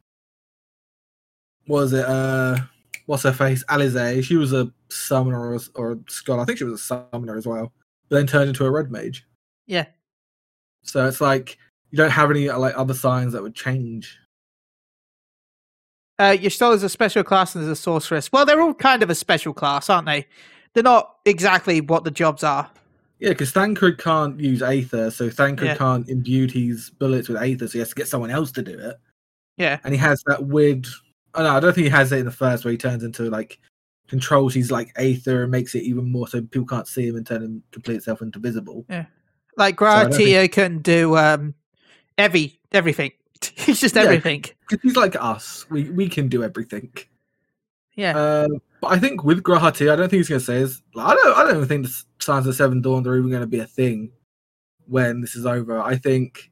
S2: was it uh, what's her face? Alisaie. She was a summoner or a, or a scholar. I think she was a summoner as well, but then turned into a red mage.
S1: Yeah.
S2: So it's like you don't have any uh, like other signs that would change.
S1: Uh, you're still as a special class and as a sorceress. Well, they're all kind of a special class, aren't they? They're not exactly what the jobs are.
S2: Yeah, because Thancred can't use Aether, so Thancred
S1: Yeah.
S2: can't imbue his bullets with Aether, so he has to get someone else to do it.
S1: Yeah.
S2: And he has that weird. Oh no, I don't think he has it in the first where he turns into like controls his like Aether and makes it even more so people can't see him and turn him complete itself into visible. Yeah.
S1: Like
S2: I don't think-
S1: G'raha Tia can do um every everything. He's just
S2: Yeah.
S1: everything.
S2: 'Cause he's like us. We we can do everything.
S1: Yeah.
S2: Uh, but I think with G'raha Tia, I don't think he's gonna say is I don't I don't even think the Scions of Seven Dawn are even gonna be a thing when this is over. I think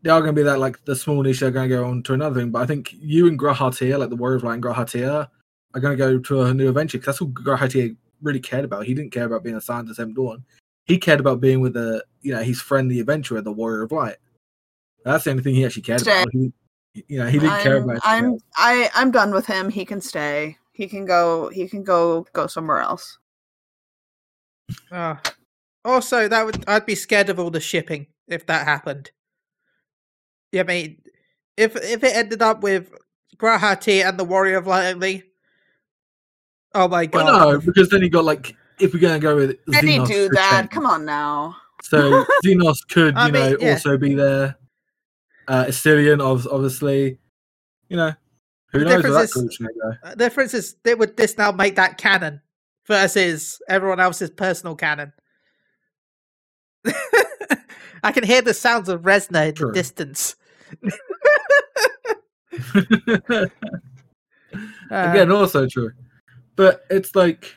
S2: they are gonna be that like the small niche they're gonna go on to another thing. But I think you and G'raha Tia, like the Warrior of Light and G'raha Tia, are gonna go to a new adventure because that's what G'raha Tia really cared about. He didn't care about being a Scions of Seven Dawn. He cared about being with the you know his friend, the adventurer, the Warrior of Light. That's the only thing he actually cared
S3: Stay.
S2: about. He, you know, he didn't care
S3: I'm,
S2: about.
S3: I'm I I'm done with him. He can stay. He can go. He can go go somewhere else.
S1: Oh. Also, that would I'd be scared of all the shipping if that happened. Yeah, I mean, if if it ended up with G'raha Tia and the Warrior of Light oh my god!
S2: Well, no, because then you got like if we're gonna go with
S3: Can he do that?
S2: change.
S3: Come on now.
S2: So Zenos could, you
S1: I mean,
S2: know,
S1: yeah.
S2: also be there. Uh Assyrian, ob- obviously. You know, who
S1: The
S2: knows
S1: difference is-
S2: group's go?
S1: Uh, The difference is that would this now make that canon versus everyone else's personal canon. I can hear the sounds of Resna in
S2: True.
S1: the distance. Uh,
S2: Again, also true. But it's like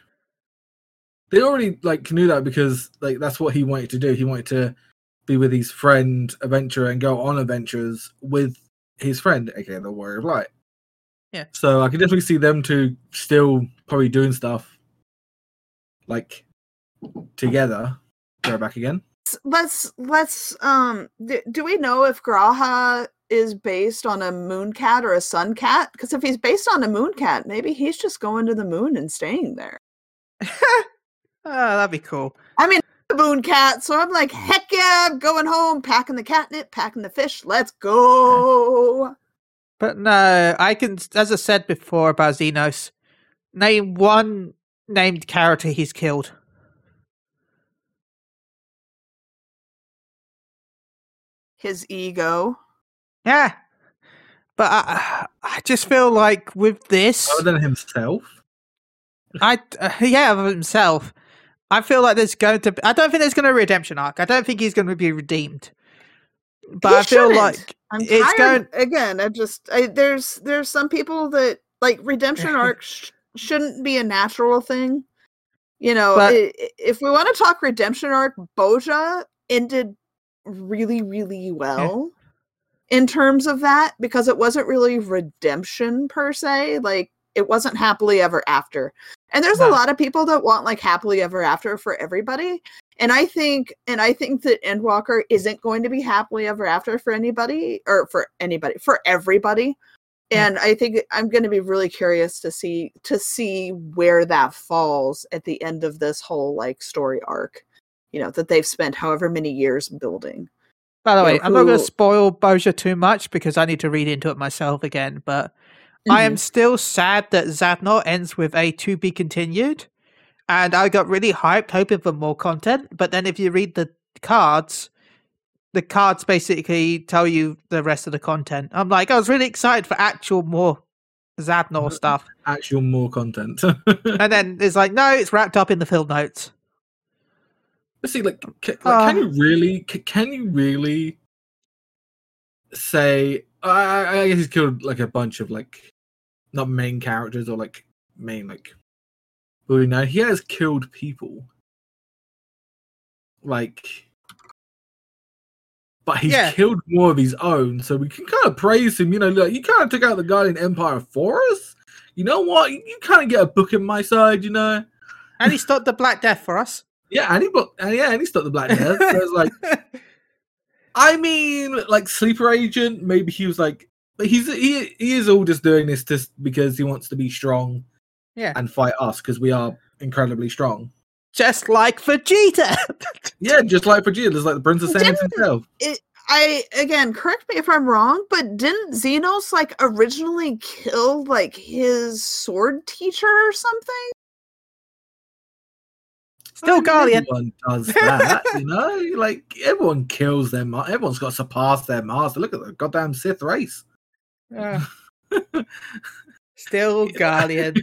S2: they already like knew that because like that's what he wanted to do. He wanted to be with his friend adventurer and go on adventures with his friend, aka the Warrior of Light.
S1: Yeah.
S2: So I can definitely see them two still probably doing stuff like together. Go back again.
S3: Let's let's um. Do, do we know if G'raha is based on a moon cat or a sun cat? Because if he's based on a moon cat, maybe he's just going to the moon and staying there.
S1: oh, that'd be cool.
S3: I mean, the moon cat. So I'm like, heck yeah, I'm going home, packing the catnip, packing the fish. Let's go.
S1: But no, I can, as I said before about Zenos, name one named character he's killed.
S3: His ego.
S1: Yeah. But I, I just feel like with this.
S2: Other than himself?
S1: I, uh, yeah, of himself. I feel like there's going to. Be, I don't think there's going to be a redemption arc. I don't think he's going to be redeemed. But
S3: he
S1: I feel
S3: shouldn't.
S1: like
S3: I'm
S1: It's
S3: tired. Again, I just I, there's there's some people that like redemption arcs sh- shouldn't be a natural thing. You know,
S1: But-
S3: i- i- if we want to talk redemption arc, Bozja ended really really well in terms of that because it wasn't really redemption per se. Like it wasn't happily ever after. And there's a lot of people that want like happily ever after for everybody. And I think and I think that Endwalker isn't going to be happily ever after for anybody or for anybody for everybody. And I think I'm going to be really curious to see to see where that falls at the end of this whole like story arc. You know, that they've spent however many years building.
S1: By the
S3: you
S1: way,
S3: know,
S1: I'm not going to spoil Bozja too much because I need to read into it myself again. But I
S3: Mm-hmm.
S1: am still sad that Zadnor ends with a to be continued, and I got really hyped hoping for more content. But then, if you read the cards, the cards basically tell you the rest of the content. I'm like, I was really excited for actual more Zadnor stuff,
S2: Actual more content.
S1: and then it's like, no, it's wrapped up in the film notes.
S2: But see, like, ca- like can
S1: Uh.
S2: you really? ca- Can you really say? I, I I guess he's killed like a bunch of like, not main characters or like main like. But you know, he has killed people. Like, but he's
S1: Yeah.
S2: killed more of his own, so we can kind of praise him. You know, like he kind of took out the Garlean Empire for us. You know what? You, you kind of get a book in my side. You know.
S1: And he stopped the Black Death for us.
S2: Yeah, and he, bu- and yeah, and he stopped the Black Death. so it's like. I mean, like sleeper agent. Maybe he was like, but he's he he is all just doing this just because he wants to be strong
S1: yeah,
S2: and fight us because we are incredibly strong.
S1: just like Vegeta.
S2: Yeah, just like Vegeta, just like the Prince of Saiyans himself.
S3: I again correct me if I'm wrong, but didn't Zenos like originally kill like his sword teacher or something?
S1: Still Garlean.
S2: Everyone does that, you know. Like everyone kills their ma- Everyone's got to surpass their master. Look at the goddamn Sith race.
S1: Uh, still Garlean.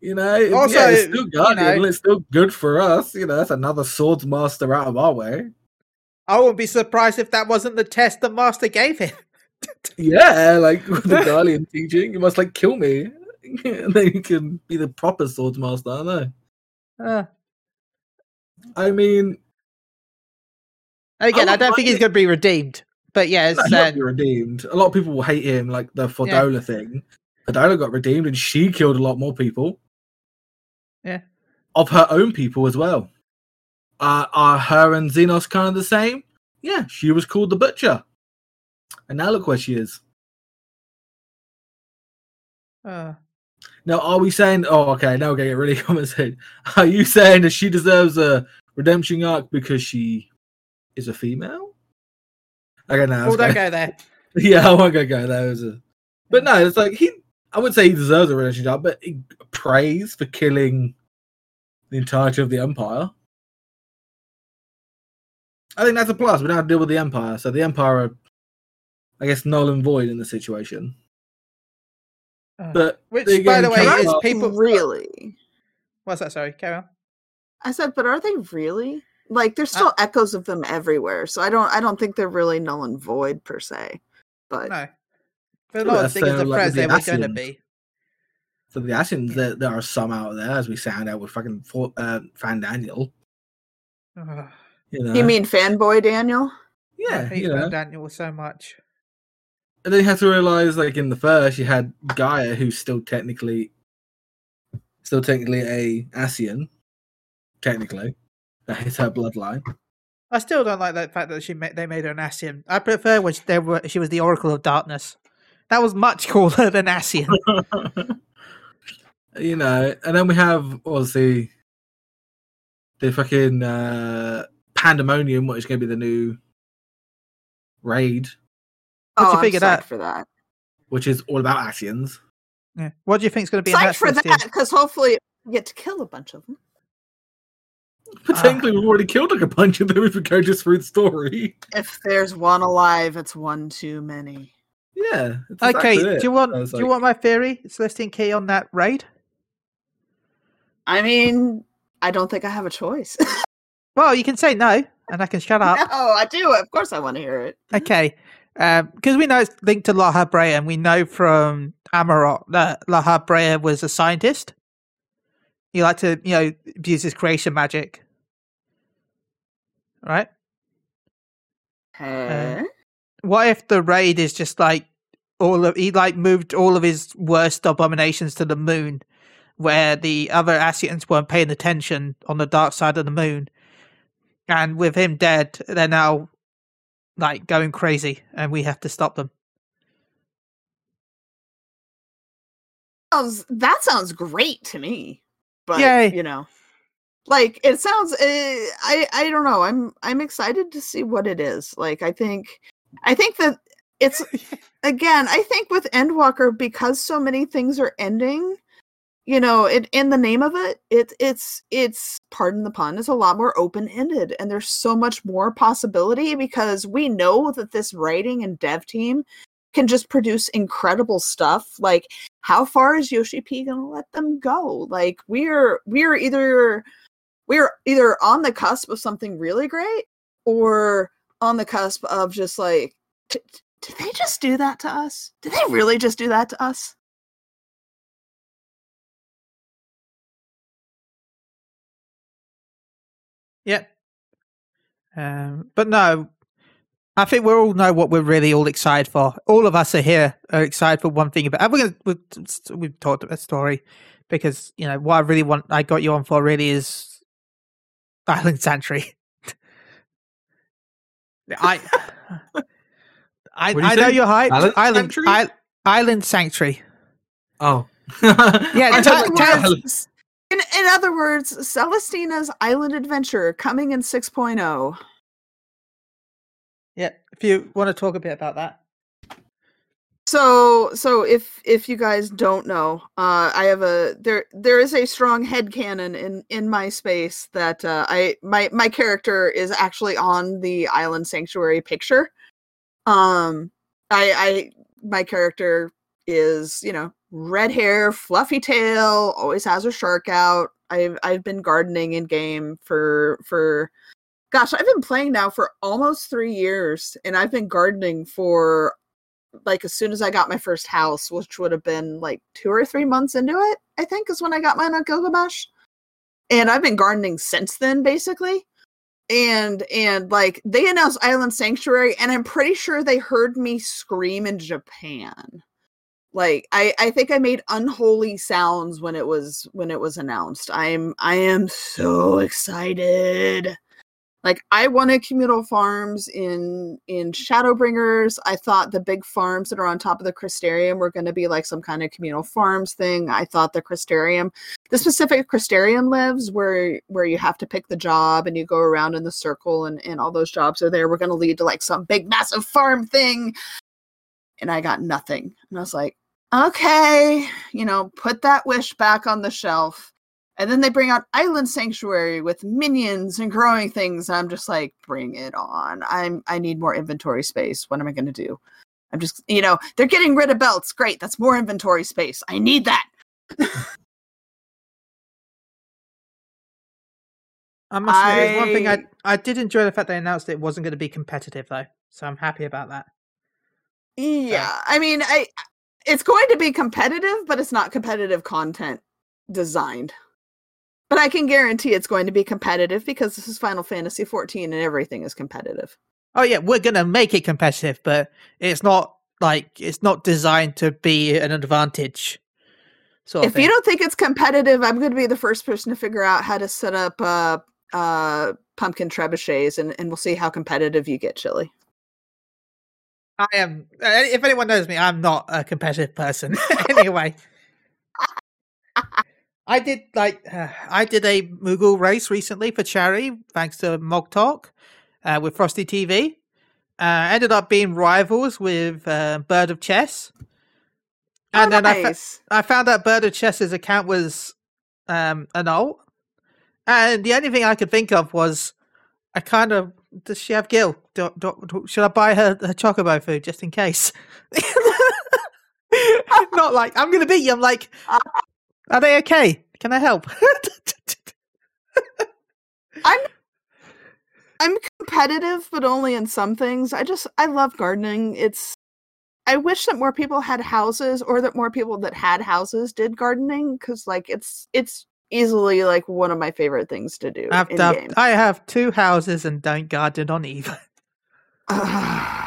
S2: You know,
S1: Also,
S2: yeah, it's still
S1: you know-
S2: It's still good for us. You know, that's another swords master out of our way.
S1: I wouldn't be surprised if that wasn't the test the master gave him.
S2: Yeah, like with the Guardian teaching, you must like kill me, and then you can be the proper swords master. I know.
S1: Uh,
S2: I mean,
S1: again, I,
S2: would
S1: don't think he's going to be redeemed. But yeah,
S2: no,
S1: it's,
S2: he'll
S1: uh,
S2: be redeemed. A lot of people will hate him, like the Fordola thing. Fordola got redeemed, and she killed a lot more people.
S1: Yeah.
S2: of her own people as well. Uh, are her and Zenos kind of the same? Yeah, she was called the Butcher, and now look where she is.
S1: uh,
S2: Now, are we saying? Oh, okay. Now we're getting really complicated. Are you saying that she deserves a redemption arc because she is a female? Okay, no.
S1: well, don't go there.
S2: Yeah, I won't go go there. A... But no, it's like he. I would say he deserves a redemption arc, but he, praise for killing the entirety of the Empire. I think that's a plus. We don't have to deal with the Empire, so the Empire, are, I guess, null and void in the situation.
S1: Uh,
S2: But
S1: which,
S2: they
S1: by the way, is
S2: up-
S1: people.
S3: really?
S1: What's that? Sorry, carry on.
S3: I said, but are they really? Like there's
S1: Uh
S3: still echoes of them everywhere. So I don't I don't think they're really null and void per se. But
S1: No. But a
S2: Well,
S1: lot of
S2: that's
S1: things
S2: fair, like
S1: press
S2: with the
S1: they were going to
S2: Ascians.
S1: be.
S2: For the Ascians, there, there are some out there, as we sound out with fucking for, uh, Fandaniel.
S1: Ugh,
S2: You know,
S3: you mean fanboy Daniel?
S1: I
S2: yeah,
S1: hate
S2: you
S1: Van
S2: know.
S1: Daniel so much.
S2: And then you have to realize, like in the first, you had Gaia, who's still technically, still technically a Ascian, technically. That is her bloodline.
S1: I still don't like that fact that she made, they made her an Ascian. I prefer when she, they were, she was the Oracle of Darkness. That was much cooler than Ascian.
S2: you know, and then we have obviously the fucking uh, Pandemonium, which is going to be the new raid,
S1: What'd
S3: oh,
S1: you
S3: I'm
S1: figure that?
S3: for that?
S2: which is all about Ascians.
S1: Yeah. What do you think is going to be in
S3: Psyched for that because hopefully we get to kill a bunch of them.
S2: Potentially, we've already killed like a bunch of them if we go just through the story.
S3: If there's one alive, it's one too many.
S2: Yeah.
S1: Okay,
S2: exactly
S1: do you want
S2: I was
S1: do you want my theory, Celestina Kitty, on that raid?
S3: I mean, I don't think I have a choice.
S1: Well, you can say no, and I can shut up. no.
S3: I do. Of course, I want to hear it.
S1: Okay, um, because we know it's linked to Lahabrea, and we know from Amaurot that Lahabrea was a scientist. He liked to, you know, use his creation magic, right?
S3: Okay.
S1: Uh, what if the raid is just like all of he like moved all of his worst abominations to the moon, where the other Ascians weren't paying attention on the dark side of the moon, and with him dead, they're now like going crazy, and we have to stop them.
S3: that sounds great to me. But
S1: Yay.
S3: you know, like it sounds. Uh, I I don't know. I'm I'm excited to see what it is. Like I think I think that it's again. I think with Endwalker because so many things are ending. You know, it in the name of it, it it's it's pardon the pun, it's a lot more open ended, and there's so much more possibility because we know that this writing and dev team can just produce incredible stuff. Like how far is Yoshi P gonna let them go? Like we're we're either we're either on the cusp of something really great or on the cusp of just like t- did they just do that to us? Did they really just do that to us?
S1: Yep. Um, but no, I think we all know what we're really all excited for. All of us are here are excited for one thing about. and We're gonna, we've, we've talked about story because you know what I really want. I got you on for really is Island Sanctuary. I, I,
S2: you
S1: I know
S2: say?
S1: you're hyped.
S2: Island
S1: Island,
S2: Sanctuary?
S1: I, Island Sanctuary.
S2: Oh.
S1: Yeah,
S2: I
S1: ta-
S2: don't
S1: ta-
S2: know.
S3: words, in, in other words, Celestina's Island Adventure coming in oh. 6.0.
S1: Yeah, if you want to talk a bit about that.
S3: So so if if you guys don't know, uh I have a there there is a strong headcanon in in my space that uh I my my character is actually on the island sanctuary picture. Um I I my character is, you know, red hair, fluffy tail, always has her shark out. I've I've been gardening in game for for gosh, I've been playing now for almost 3 years and I've been gardening for like as soon as I got my first house, which would have been like two or three months into it, I think is when I got mine on Gilgamesh. And I've been gardening since then, basically. And and like they announced Island Sanctuary, and I'm pretty sure they heard me scream in Japan. Like I, I think I made unholy sounds when it was when it was announced. I'm I am so excited like i wanted communal farms in in shadowbringers. I thought the big farms that are on top of the crystarium were going to be like some kind of communal farms thing. I thought the crystarium the specific crystarium lives where where you have to pick the job and you go around in the circle and and all those jobs are there we're going to lead to like some big massive farm thing. And i got nothing. And i was like okay you know put that wish back on the shelf and then they bring out Island Sanctuary with minions and growing things. And I'm just like, bring it on. I'm I need more inventory space. What am I gonna do? I'm just you know, they're getting rid of belts. Great, that's more inventory space. I need that.
S1: I must say, there's one thing I
S3: I-
S1: I did enjoy the fact they announced it wasn't going to be competitive though, so I'm happy about that.
S3: Yeah. I mean, I it's going to be competitive, but it's not competitive content designed. But I can guarantee it's going to be competitive because this is Final Fantasy 14 and everything is competitive.
S1: Oh yeah, we're going to make it competitive, but it's not like it's not designed to be an advantage. Of
S3: if you don't think it's competitive, I'm going to be the first person to figure out how to set up uh, uh, pumpkin trebuchets, and, and we'll see how competitive you get, Chili.
S1: I am. uh, If anyone knows me, I'm not a competitive person. anyway, I did like uh, I did a Moogle race recently for charity, thanks to Mog Talk uh, with Frosty TV. Uh, ended up being rivals with uh, Bird of Chess, and
S3: oh,
S1: then I, fa- I found out Bird of Chess's account was um, an alt, And the only thing I could think of was, I kind of does she have Gil? Do, do, do- should I buy her her chocobo food just in case? Not like I'm going to beat you. I'm like, are they okay? Can I help?
S3: I'm I'm competitive, but only in some things. I just I love gardening. It's I wish that more people had houses, or that more people that had houses did gardening, because like it's it's easily like one of my favorite things to do
S1: I've
S3: in
S1: done-
S3: game.
S1: I have two houses and don't garden on either.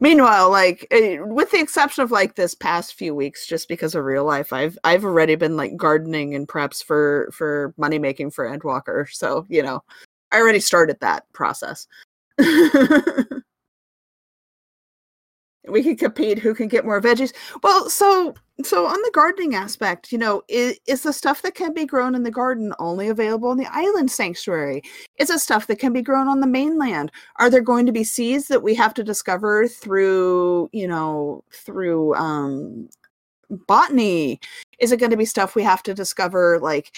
S3: Meanwhile, like eh, with the exception of like this past few weeks, just because of real life, I've I've already been like gardening and preps for for money making for Endwalker. So you know, I already started that process. we can compete who can get more veggies. Well, so so on the gardening aspect, you know, is, is the stuff that can be grown in the garden only available in the island sanctuary? Is it stuff that can be grown on the mainland? Are there going to be seeds that we have to discover through, you know, through um botany? Is it going to be stuff we have to discover like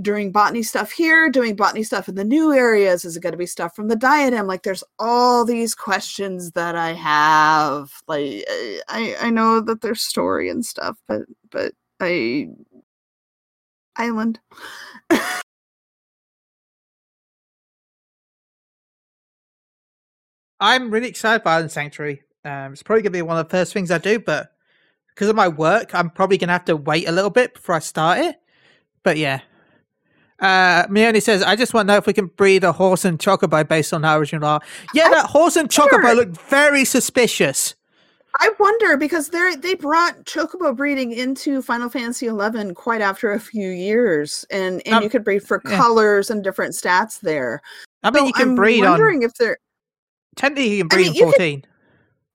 S3: doing botany stuff here, doing botany stuff in the new areas? Is it going to be stuff from the diadem? Like, there's all these questions that I have. Like, I I- know that there's story and stuff, but but I island.
S1: I'm really excited about Island Sanctuary. Um, it's probably going to be one of the first things I do, but because of my work, I'm probably going to have to wait a little bit before I start it. But yeah. Uh, Mione says, I just want to know if we can breed a horse and chocobo based on our original art. Yeah,
S3: I
S1: that horse and chocobo
S3: wonder-
S1: look very suspicious.
S3: I wonder because they they brought chocobo breeding into Final Fantasy XI quite after a few years, and and
S1: Um,
S3: you could breed for
S1: yeah.
S3: colors and different stats there.
S1: I mean,
S3: So
S1: you can
S3: I'm
S1: breed on.
S3: wondering if they're
S1: Technically, you can
S3: I
S1: breed
S3: mean,
S1: on
S3: you could-
S1: 14.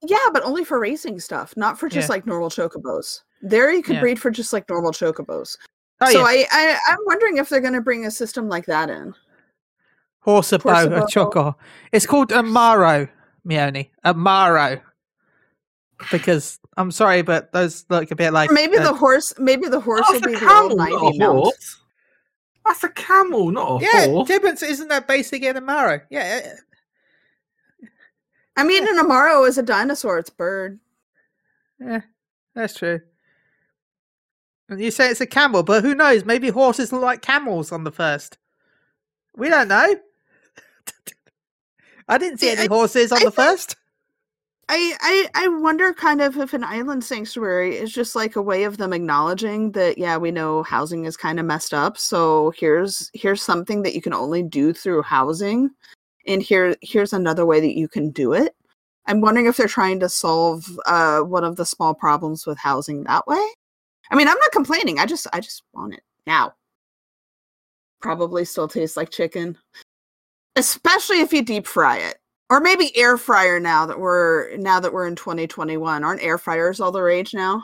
S3: yeah, but only for racing stuff, not for just
S1: Yeah.
S3: like normal chocobos. There, you can
S1: Yeah.
S3: breed for just like normal chocobos.
S1: Oh,
S3: so
S1: yeah.
S3: I, I I'm wondering if they're going to bring a system like that in.
S1: Horse a bow, a choco. It's called Amaro, Mione. Amaro. Because I'm sorry, but those look a bit like.
S3: Maybe
S1: uh,
S3: the horse, maybe the horse will be
S2: a
S3: the old
S2: camel,
S3: ninety
S2: a
S3: mount.
S2: That's a camel, not a
S1: Yeah,
S2: horse.
S1: Tibbets, isn't that basically an Amaro? Yeah.
S3: I mean, an amaro is a dinosaur. It's bird.
S1: Yeah, that's true. You say it's a camel, but who knows? Maybe horses look like camels on the first. We don't know. I didn't see any horses on
S3: I
S1: the first.
S3: I, I I wonder kind of if an island sanctuary is just like a way of them acknowledging that yeah we know housing is kind of messed up so here's here's something that you can only do through housing and here here's another way that you can do it. I'm wondering if they're trying to solve uh one of the small problems with housing that way. I mean I'm not complaining. I just I just want it now. Probably still tastes like chicken. Especially if you deep fry it or maybe air fryer now that we're now that we're in 2021 aren't air fryers all the rage now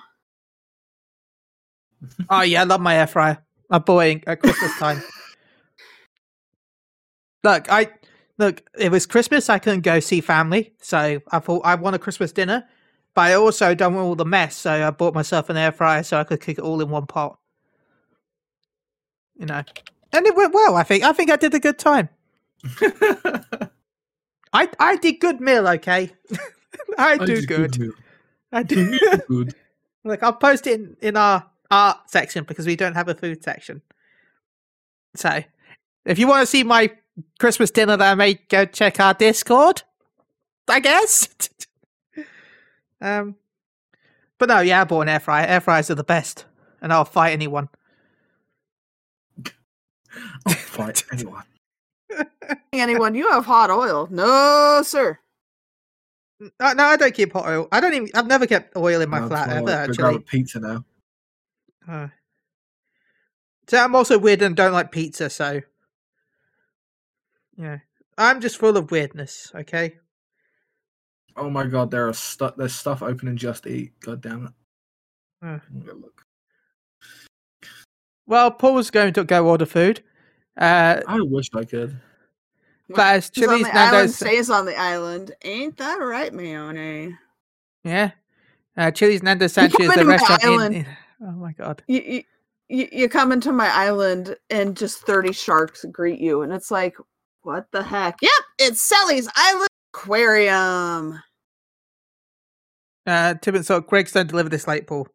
S1: Oh yeah, I love my air fryer. My boy at Christmas time. look, I look. It was Christmas. I couldn't go see family, so I thought I want a Christmas dinner. But I also don't want all the mess, so I bought myself an air fryer so I could cook it all in one pot. You know, and it went well. I think. I think I did a good time. I I did good meal. Okay, I do
S2: did
S1: good. I do.
S2: good.
S1: Look, I'll post it in, in our art section because we don't have a food section. So, if you want to see my Christmas dinner that I made, go check our Discord. I guess. Um, but no, yeah, I bought an air fryer. Air fryers are the best, and I'll fight anyone.
S2: I'll fight anyone.
S3: anyone you have hot oil no sir
S1: Uh, no, I don't keep hot oil. I don't even. I've never kept oil in my
S2: No,
S1: flat ever.
S2: why I go grab a
S1: Actually,
S2: pizza now.
S1: Uh, so I'm also weird and don't like pizza. So yeah, I'm just full of weirdness. Okay.
S2: Oh my god, there are stu- there's stuff open in Just Eat. God damn it.
S1: Uh.
S2: I'm gonna look.
S1: Well, Paul's going to go order food. Uh,
S2: I wish I could.
S1: but as
S3: Who's on
S1: Chili's
S3: the island stays on the island ain't that right Mayone?
S1: yeah, uh, Chili's Nando's Sanchez,
S3: coming
S1: the
S3: to my
S1: restaurant. In,
S3: island.
S1: in- oh my god!
S3: you, you, you, you come into my island and just 30 sharks greet you and it's like what the heck yep it's sally's island aquarium
S1: Uh, Tim and so Greggs don't deliver this late, Paul.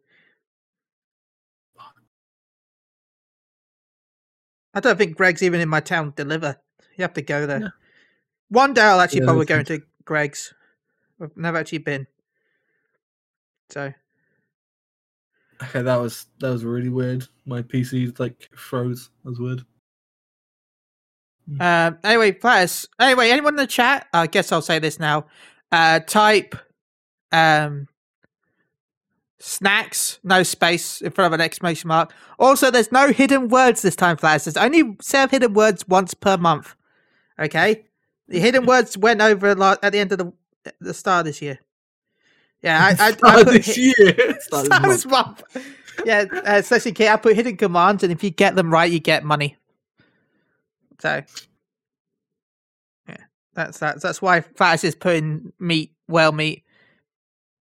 S1: I don't think Greggs even in my town to deliver. You have to go there.
S2: Yeah.
S1: One day I'll actually
S2: Yeah,
S1: probably go into Greggs. I've never actually been. So
S2: Okay, that was that was really weird. My PC like froze. That was weird.
S1: Um, anyway, players. Anyway, anyone in the chat? I guess I'll say this now. Uh, type um, snacks, no space in front of an exclamation mark. Also, there's no hidden words this time, players. There's only serve hidden words once per month. Okay, the hidden words went over at the end of the the start of this year. Yeah, I, I, I put
S2: this
S1: hi-
S2: year. Start
S1: Start
S2: this
S1: this
S2: month.
S1: month. Yeah, uh, especially Kate, I put hidden commands, and if you get them right, you get money. So, yeah, that's that. That's why Fatis is putting meat, whale meat,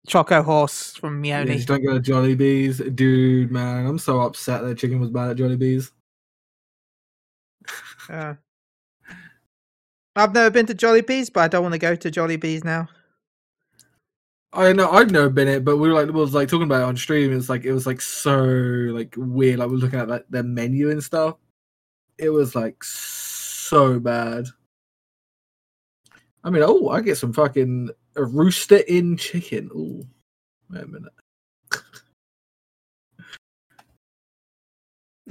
S1: choco horse from
S2: Yeah,
S1: Mioni.
S2: just don't go to Jollibee's, dude. Man, I'm so upset that chicken was bad at Jollibee's.
S1: Uh, I've never been to Jollibee's, but I don't want to go to Jollibee's now.
S2: I know I've never been it, but we were like we was like talking about it on stream. It's like it was like so like weird. Like we we're looking at like their menu and stuff. It was like so bad. I mean, oh, I get some fucking a rooster in chicken. Oh, wait a minute.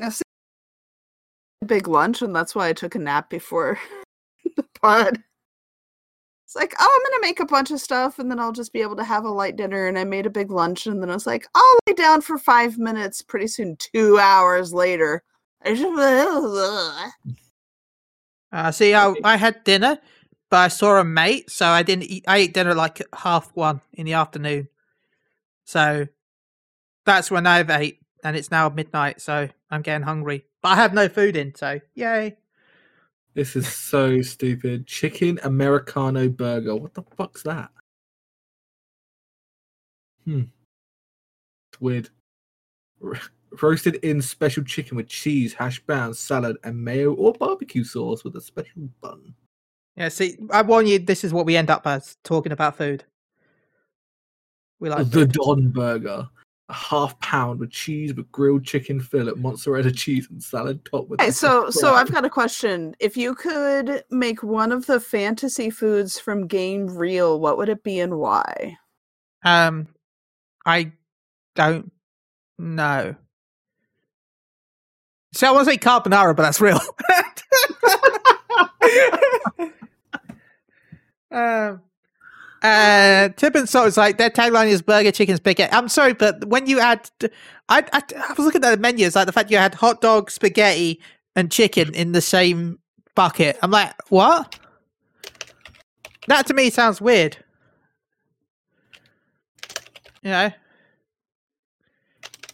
S3: See, big lunch, and that's why I took a nap before the pod. It's like, oh, I'm gonna make a bunch of stuff, and then I'll just be able to have a light dinner. And I made a big lunch, and then I was like, I'll lay down for five minutes. Pretty soon, two hours later,
S1: Uh, see, I, I had dinner, but I saw a mate, so I didn't eat. I ate dinner like at half one in the afternoon. So that's when I've ate, and it's now midnight, so I'm getting hungry. But I have no food in, so yay.
S2: This is so stupid. Chicken Americano burger. What the fuck's that? Hmm. It's weird. Ro- Roasted in special chicken with cheese, hash browns, salad, and mayo or barbecue sauce with a special bun.
S1: Yeah, see, I warn you, this is what we end up as talking about food. We like
S2: the
S1: food.
S2: Don burger. A half pound with cheese with grilled chicken fillet, mozzarella cheese, and salad topped with.
S3: Okay,
S2: apple
S3: so so. I've got a question. If you could make one of the fantasy foods from Game Real, what would it be and why?
S1: Um, I don't know. See, I want to say carbonara, but that's real. um, uh, Tip and Salt is like their tagline is burger, chicken, spaghetti. I'm sorry, but when you add, I, I, I was looking at the menu, it's like the fact you had hot dog, spaghetti, and chicken in the same bucket. I'm like, what? That to me sounds weird. You know?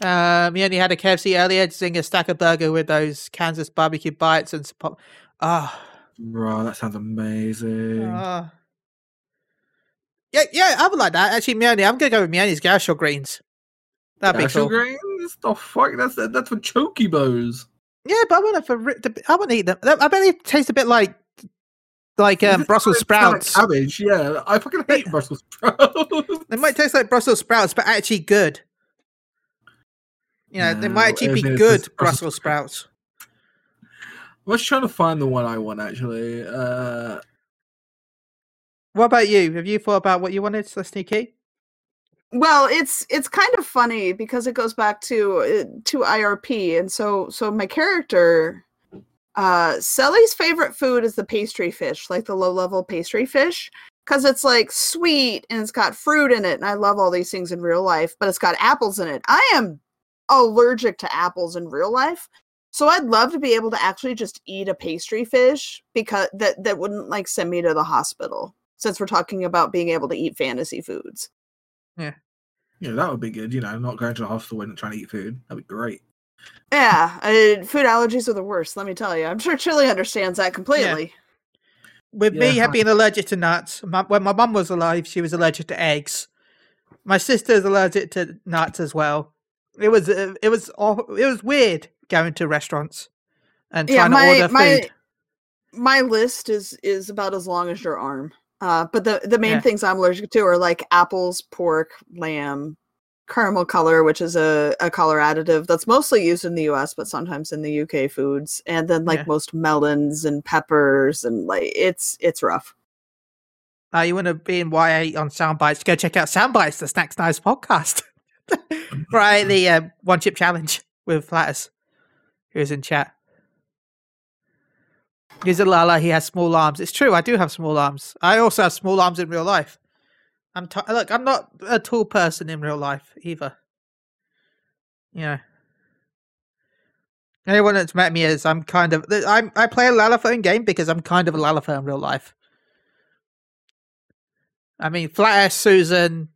S1: Um, he only had a KFC earlier, seeing a stack of burger with those Kansas barbecue bites and some pop. Ah,
S2: Bro, that sounds amazing.
S1: ah. yeah, yeah, I would like that. Actually, Mioni, I'm gonna go with Mioni's Gysahl greens. That'd be cool.
S2: grains? The fuck? That's that's for chocobos.
S1: Yeah, but I want it for. I want to eat them. I bet they taste a bit like, like um, Brussels
S2: kinda like
S1: sprouts.
S2: cabbage, yeah. I fucking hate Brussels sprouts.
S1: They might taste like Brussels sprouts, but actually good. You know, they might actually be good
S2: just
S1: Brussels
S2: Brussels
S1: sprouts.
S2: I was trying to find the one I want actually. Uh,
S1: What about you? Have you thought about what you wanted, Celestina Kitty?
S3: Well, it's it's kind of funny because it goes back to uh, to IRP, and so so my character, uh, Sally's favorite food is the pastry fish, like the low level pastry fish, because it's like sweet and it's got fruit in it, and I love all these things in real life, but it's got apples in it. I am allergic to apples in real life, so I'd love to be able to actually just eat a pastry fish because that that wouldn't like send me to the hospital. Since we're talking about being able to eat fantasy foods.
S2: yeah, Yeah, that would be good. You know, not going to the hospital and trying to eat food. That'd be great.
S3: Yeah, uh, food allergies are the worst. Let me tell you. I'm sure Chili understands that completely.
S1: With me
S2: Yeah,
S1: have
S2: I-
S1: being allergic to nuts. My, when my mum was alive, she was allergic to eggs. My sister's allergic to nuts as well. It was uh, it was it was weird going to restaurants and
S3: Yeah,
S1: trying
S3: my-
S1: to order
S3: my-
S1: food.
S3: my list is is about as long as your arm. Uh, but the the main
S1: Yeah.
S3: things I'm allergic to are like apples, pork, lamb, caramel color, which is a, a color additive that's mostly used in the US, but sometimes in the UK foods, and then like
S1: Yeah.
S3: most melons and peppers, and like it's it's rough.
S1: Uh, you want to be in YA on Soundbites? Go check out Soundbites, the Snacks Knives podcast. right, the uh, one chip challenge with Flatters, who's in chat. He's a Lala. He has small arms. It's true. I do have small arms. I also have small arms in real life. I'm t- look. I'm not a tall person in real life either. You know. Anyone that's met me is I'm kind of I'm I play a Lalafell game because I'm kind of a Lalafell in real life. I mean, Flat Susan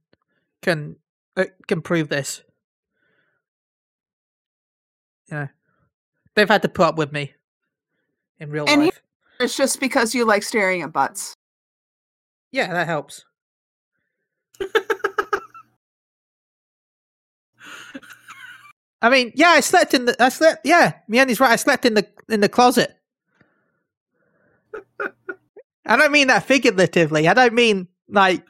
S1: can uh, can prove this. You know, they've had to put up with me in real
S3: And he-
S1: life.
S3: It's just because you like staring at butts.
S1: Yeah, that helps. I mean, yeah, I slept in the. I slept. Yeah, Miani's right. I slept in the in the closet. I don't mean that figuratively. I don't mean like.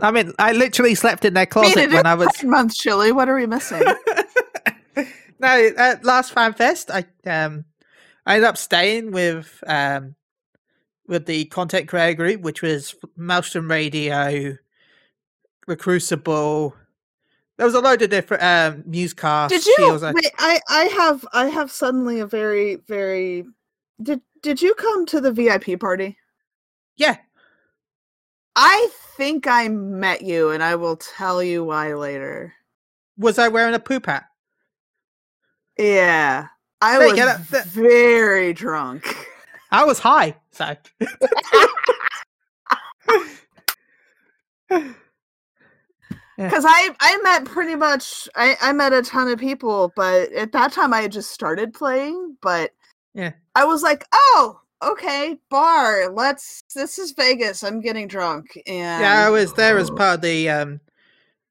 S1: I mean, I literally slept in their
S3: I mean,
S1: closet when I was.
S3: Month chili. What are we missing?
S1: no, at last fan fest, I um, I ended up staying with um, with the content creator group, which was Maelstrom Radio, The Crucible. There was a load of different um newscasts.
S3: did you? Wait, I I have I have suddenly a very very. Did did you come to the VIP party?
S1: Yeah,
S3: I think I met you, and I will tell you why later.
S1: was I wearing a poop hat?
S3: Yeah, I
S1: There
S3: was
S1: go, that- that-
S3: very drunk.
S1: I was high, so.
S3: Because I I met pretty much I I met a ton of people, but at that time I had just started playing. But
S1: Yeah.
S3: I was like, oh, okay, bar. Let's. This is Vegas. I'm getting drunk, and
S1: Yeah, I was there as part of the um,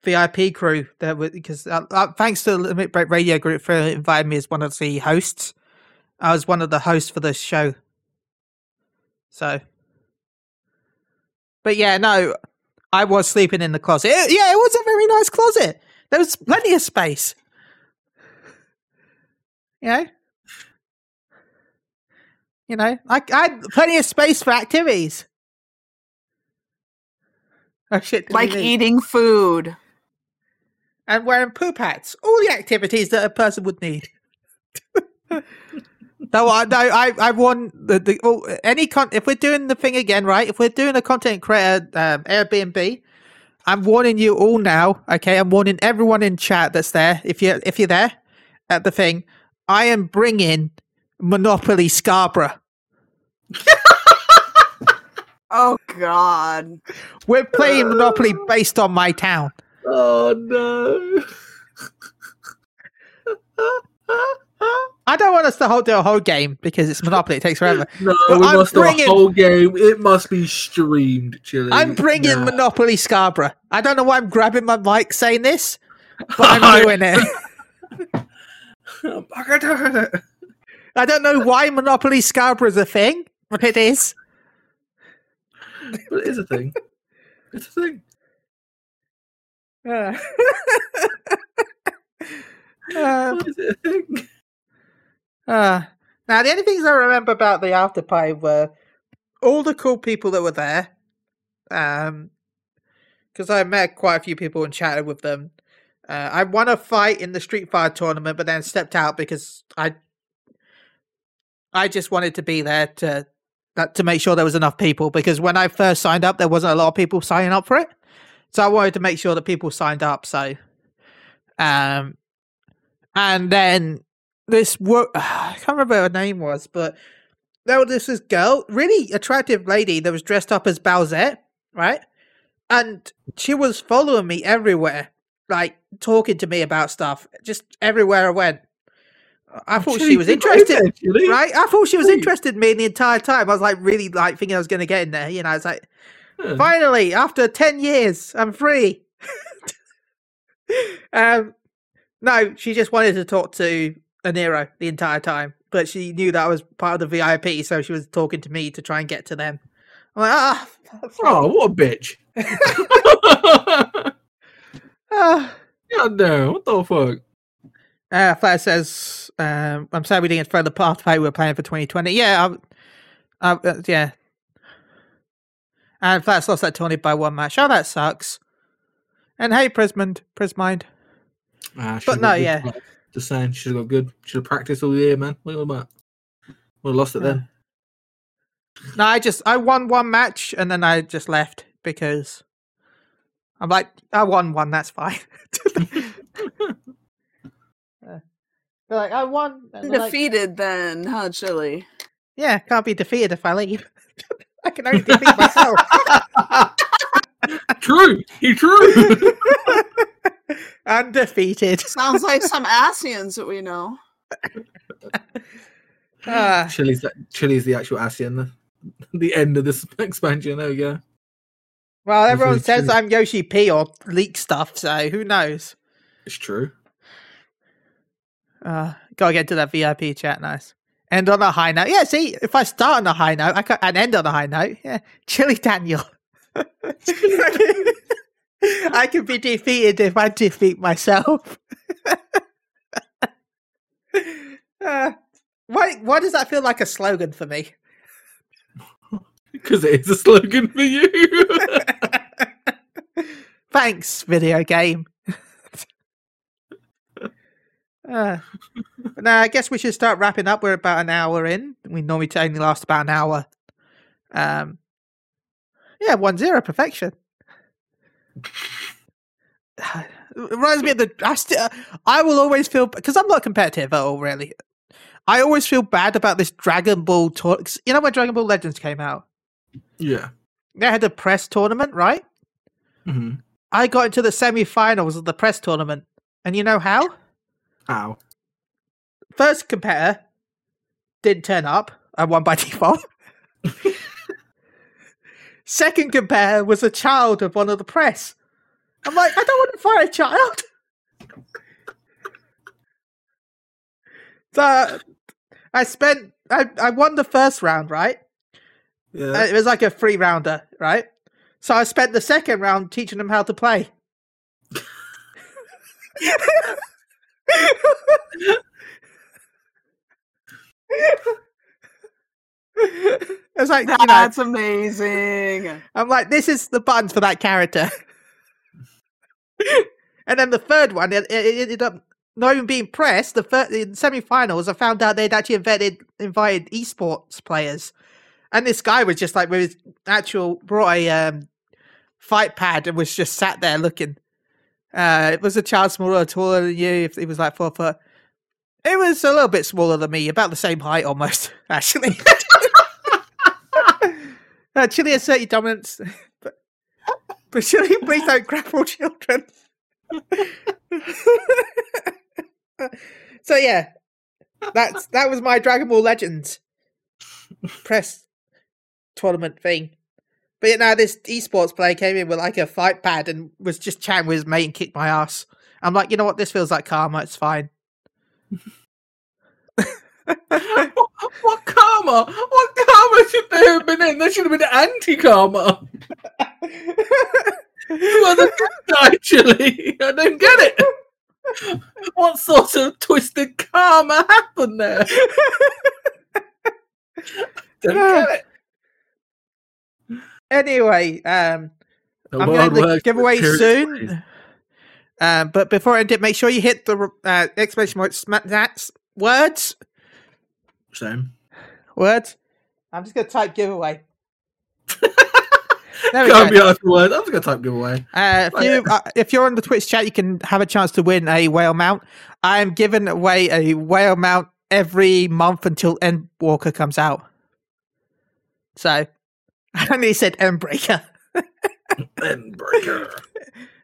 S1: VIP crew. That was because uh, uh, thanks to the Limit Break Radio Group for inviting me as one of the hosts. I was one of the hosts for this show. So, but yeah, no, I was sleeping in the closet. It- yeah, it was a very nice closet. There was plenty of space. You know, you know, I, I had plenty of space for activities. Oh shit!
S3: like eating food.
S1: and wearing poop hats. All the activities that a person would need. no, I, no, I, I want the, the oh, any con. If we're doing the thing again, right? If we're doing a content creator um, Airbnb, I'm warning you all now. Okay, I'm warning everyone in chat that's there. If you if you're there at the thing, I am bringing Monopoly Scarborough.
S3: Oh God!
S1: We're playing Monopoly based on my town.
S2: Oh no.
S1: I don't want us to hold do a whole game because it's Monopoly. It takes forever.
S2: No,
S1: But
S2: we
S1: I'm
S2: must do
S1: bringing-
S2: a whole game. It must be streamed, Chili.
S1: I'm bringing
S2: now.
S1: Monopoly Scarborough. I don't know why I'm grabbing my mic saying this, but I'm doing it.
S2: I can do it.
S1: I don't know why Monopoly Scarborough is a thing, but it is.
S2: But it is a thing. It's a thing.
S1: Uh,
S2: it a thing?
S1: uh. Now, the only things I remember about the after party were all the cool people that were there. Um, because I met quite a few people and chatted with them. Uh, I won a fight in the Street Fighter tournament, but then stepped out because I, I just wanted to be there to, to make sure there was enough people. Because when I first signed up, there wasn't a lot of people signing up for it, so I wanted to make sure that people signed up. So, um, and then this wo- I can't remember her name was, but there was this, this girl, really attractive lady that was dressed up as Bowsette, right? And she was following me everywhere, like talking to me about stuff, just everywhere I went. I thought she
S2: Chili,
S1: was
S2: you got in
S1: interested, right? I thought she was interested in me the entire time. I was like really like thinking I was going to get in there. You know, it's like
S2: Yeah.
S1: finally after ten years, I'm free. um, no, she just wanted to talk to Aniro the entire time, but she knew that I was part of the VIP, so she was talking to me to try and get to them. I'm like, ah,
S2: Oh, what a bitch!
S1: ah.
S2: God damn, what the fuck?
S1: Uh, Flair says, um, "I'm sorry we didn't throw the pathway we were playing for 2020." Yeah, I, I, uh, yeah. And Flair's lost that tourney by one match. Oh, that sucks. And hey, Prismond, Prismind.
S2: Ah,
S1: But no,
S2: good
S1: yeah.
S2: practice. Just saying, should have got good. Should have practiced all year, man. What about? Would have lost it then.
S1: No, I just I won one match and then I just left because I'm like I won one. That's fine. Uh, they're like I won. and they're like,
S3: Defeated then, huh, Chili?
S1: yeah, can't be defeated if I leave. I can only defeat myself.
S2: true, you true.
S1: Undefeated.
S3: Sounds like some Ascians that we know.
S1: Ah.
S2: Chili's that. Chili's the actual Ascian. The, the end of this expansion. There we go.
S1: well, everyone
S2: really
S1: says
S2: true.
S1: I'm Yoshi P or leak stuff, so who knows?
S2: It's true.
S1: Uh, gotta get to that VIP chat. Nice. End on a high note. Yeah, see, if I start on a high note, I can and end on a high note. Yeah, Chili Daniel. I can be defeated if I defeat myself. uh, why? Why does that feel like a slogan for me?
S2: Because it is a slogan for you.
S1: Thanks, video game. Uh, but no, I guess we should start wrapping up. We're about an hour in. We normally only last about an hour. Um, yeah, one zero perfection. It reminds me of the. I still, I will always feel because I'm not competitive at all. Really, I always feel bad about this Dragon Ball tour. 'cause You know when Dragon Ball Legends came out,
S2: yeah.
S1: they had a press tournament, right?
S2: hmm
S1: I got into the semi-finals of the press tournament, and you know how?
S2: Ow.
S1: First competitor didn't turn up. I won by default. Second competitor was a child of one of the press. I'm like, I don't want to fight a child. so I spent, I, I won the first round, right?
S2: Yeah.
S1: It was like a three rounder, right? So I spent the second round teaching them how to play. it's like you know,
S3: That's amazing.
S1: I'm like, this is the buttons for that character. and then the third one, it, it ended up not even being pressed. The third, in semi-finals, I found out they'd actually invited invited esports players, and this guy was just like with his actual brought a um, fight pad and was just sat there looking. Uh, it was a child smaller, taller than you. If it was like four foot, it was a little bit smaller than me, about the same height almost, actually. uh, Chile assert your dominance, but, but Chile, please don't grapple children. so yeah, that's that was my Dragon Ball Legends press tournament thing. But yeah, now this esports player came in with like a fight pad and was just chatting with his mate and kicked my ass. I'm like, you know what? This feels like karma. It's fine.
S2: what, what karma? What karma should there have been in? There should have been anti karma. Are the Chili. I don't get it. What sort of twisted karma happened there? don't get it.
S1: Anyway, um,
S2: The
S1: I'm going to give away soon. Um, but before I did, make sure you hit the uh, exclamation mark sma- that's words
S2: Same.
S1: words. I'm just going to type giveaway. there we
S2: Can't
S1: go.
S2: be asked for words. I'm just gonna type giveaway.
S1: Uh, if you uh, if you're on the Twitch chat, you can have a chance to win a whale mount. I am giving away a whale mount every month until Endwalker comes out. So I he said Endbreaker.
S2: Endbreaker.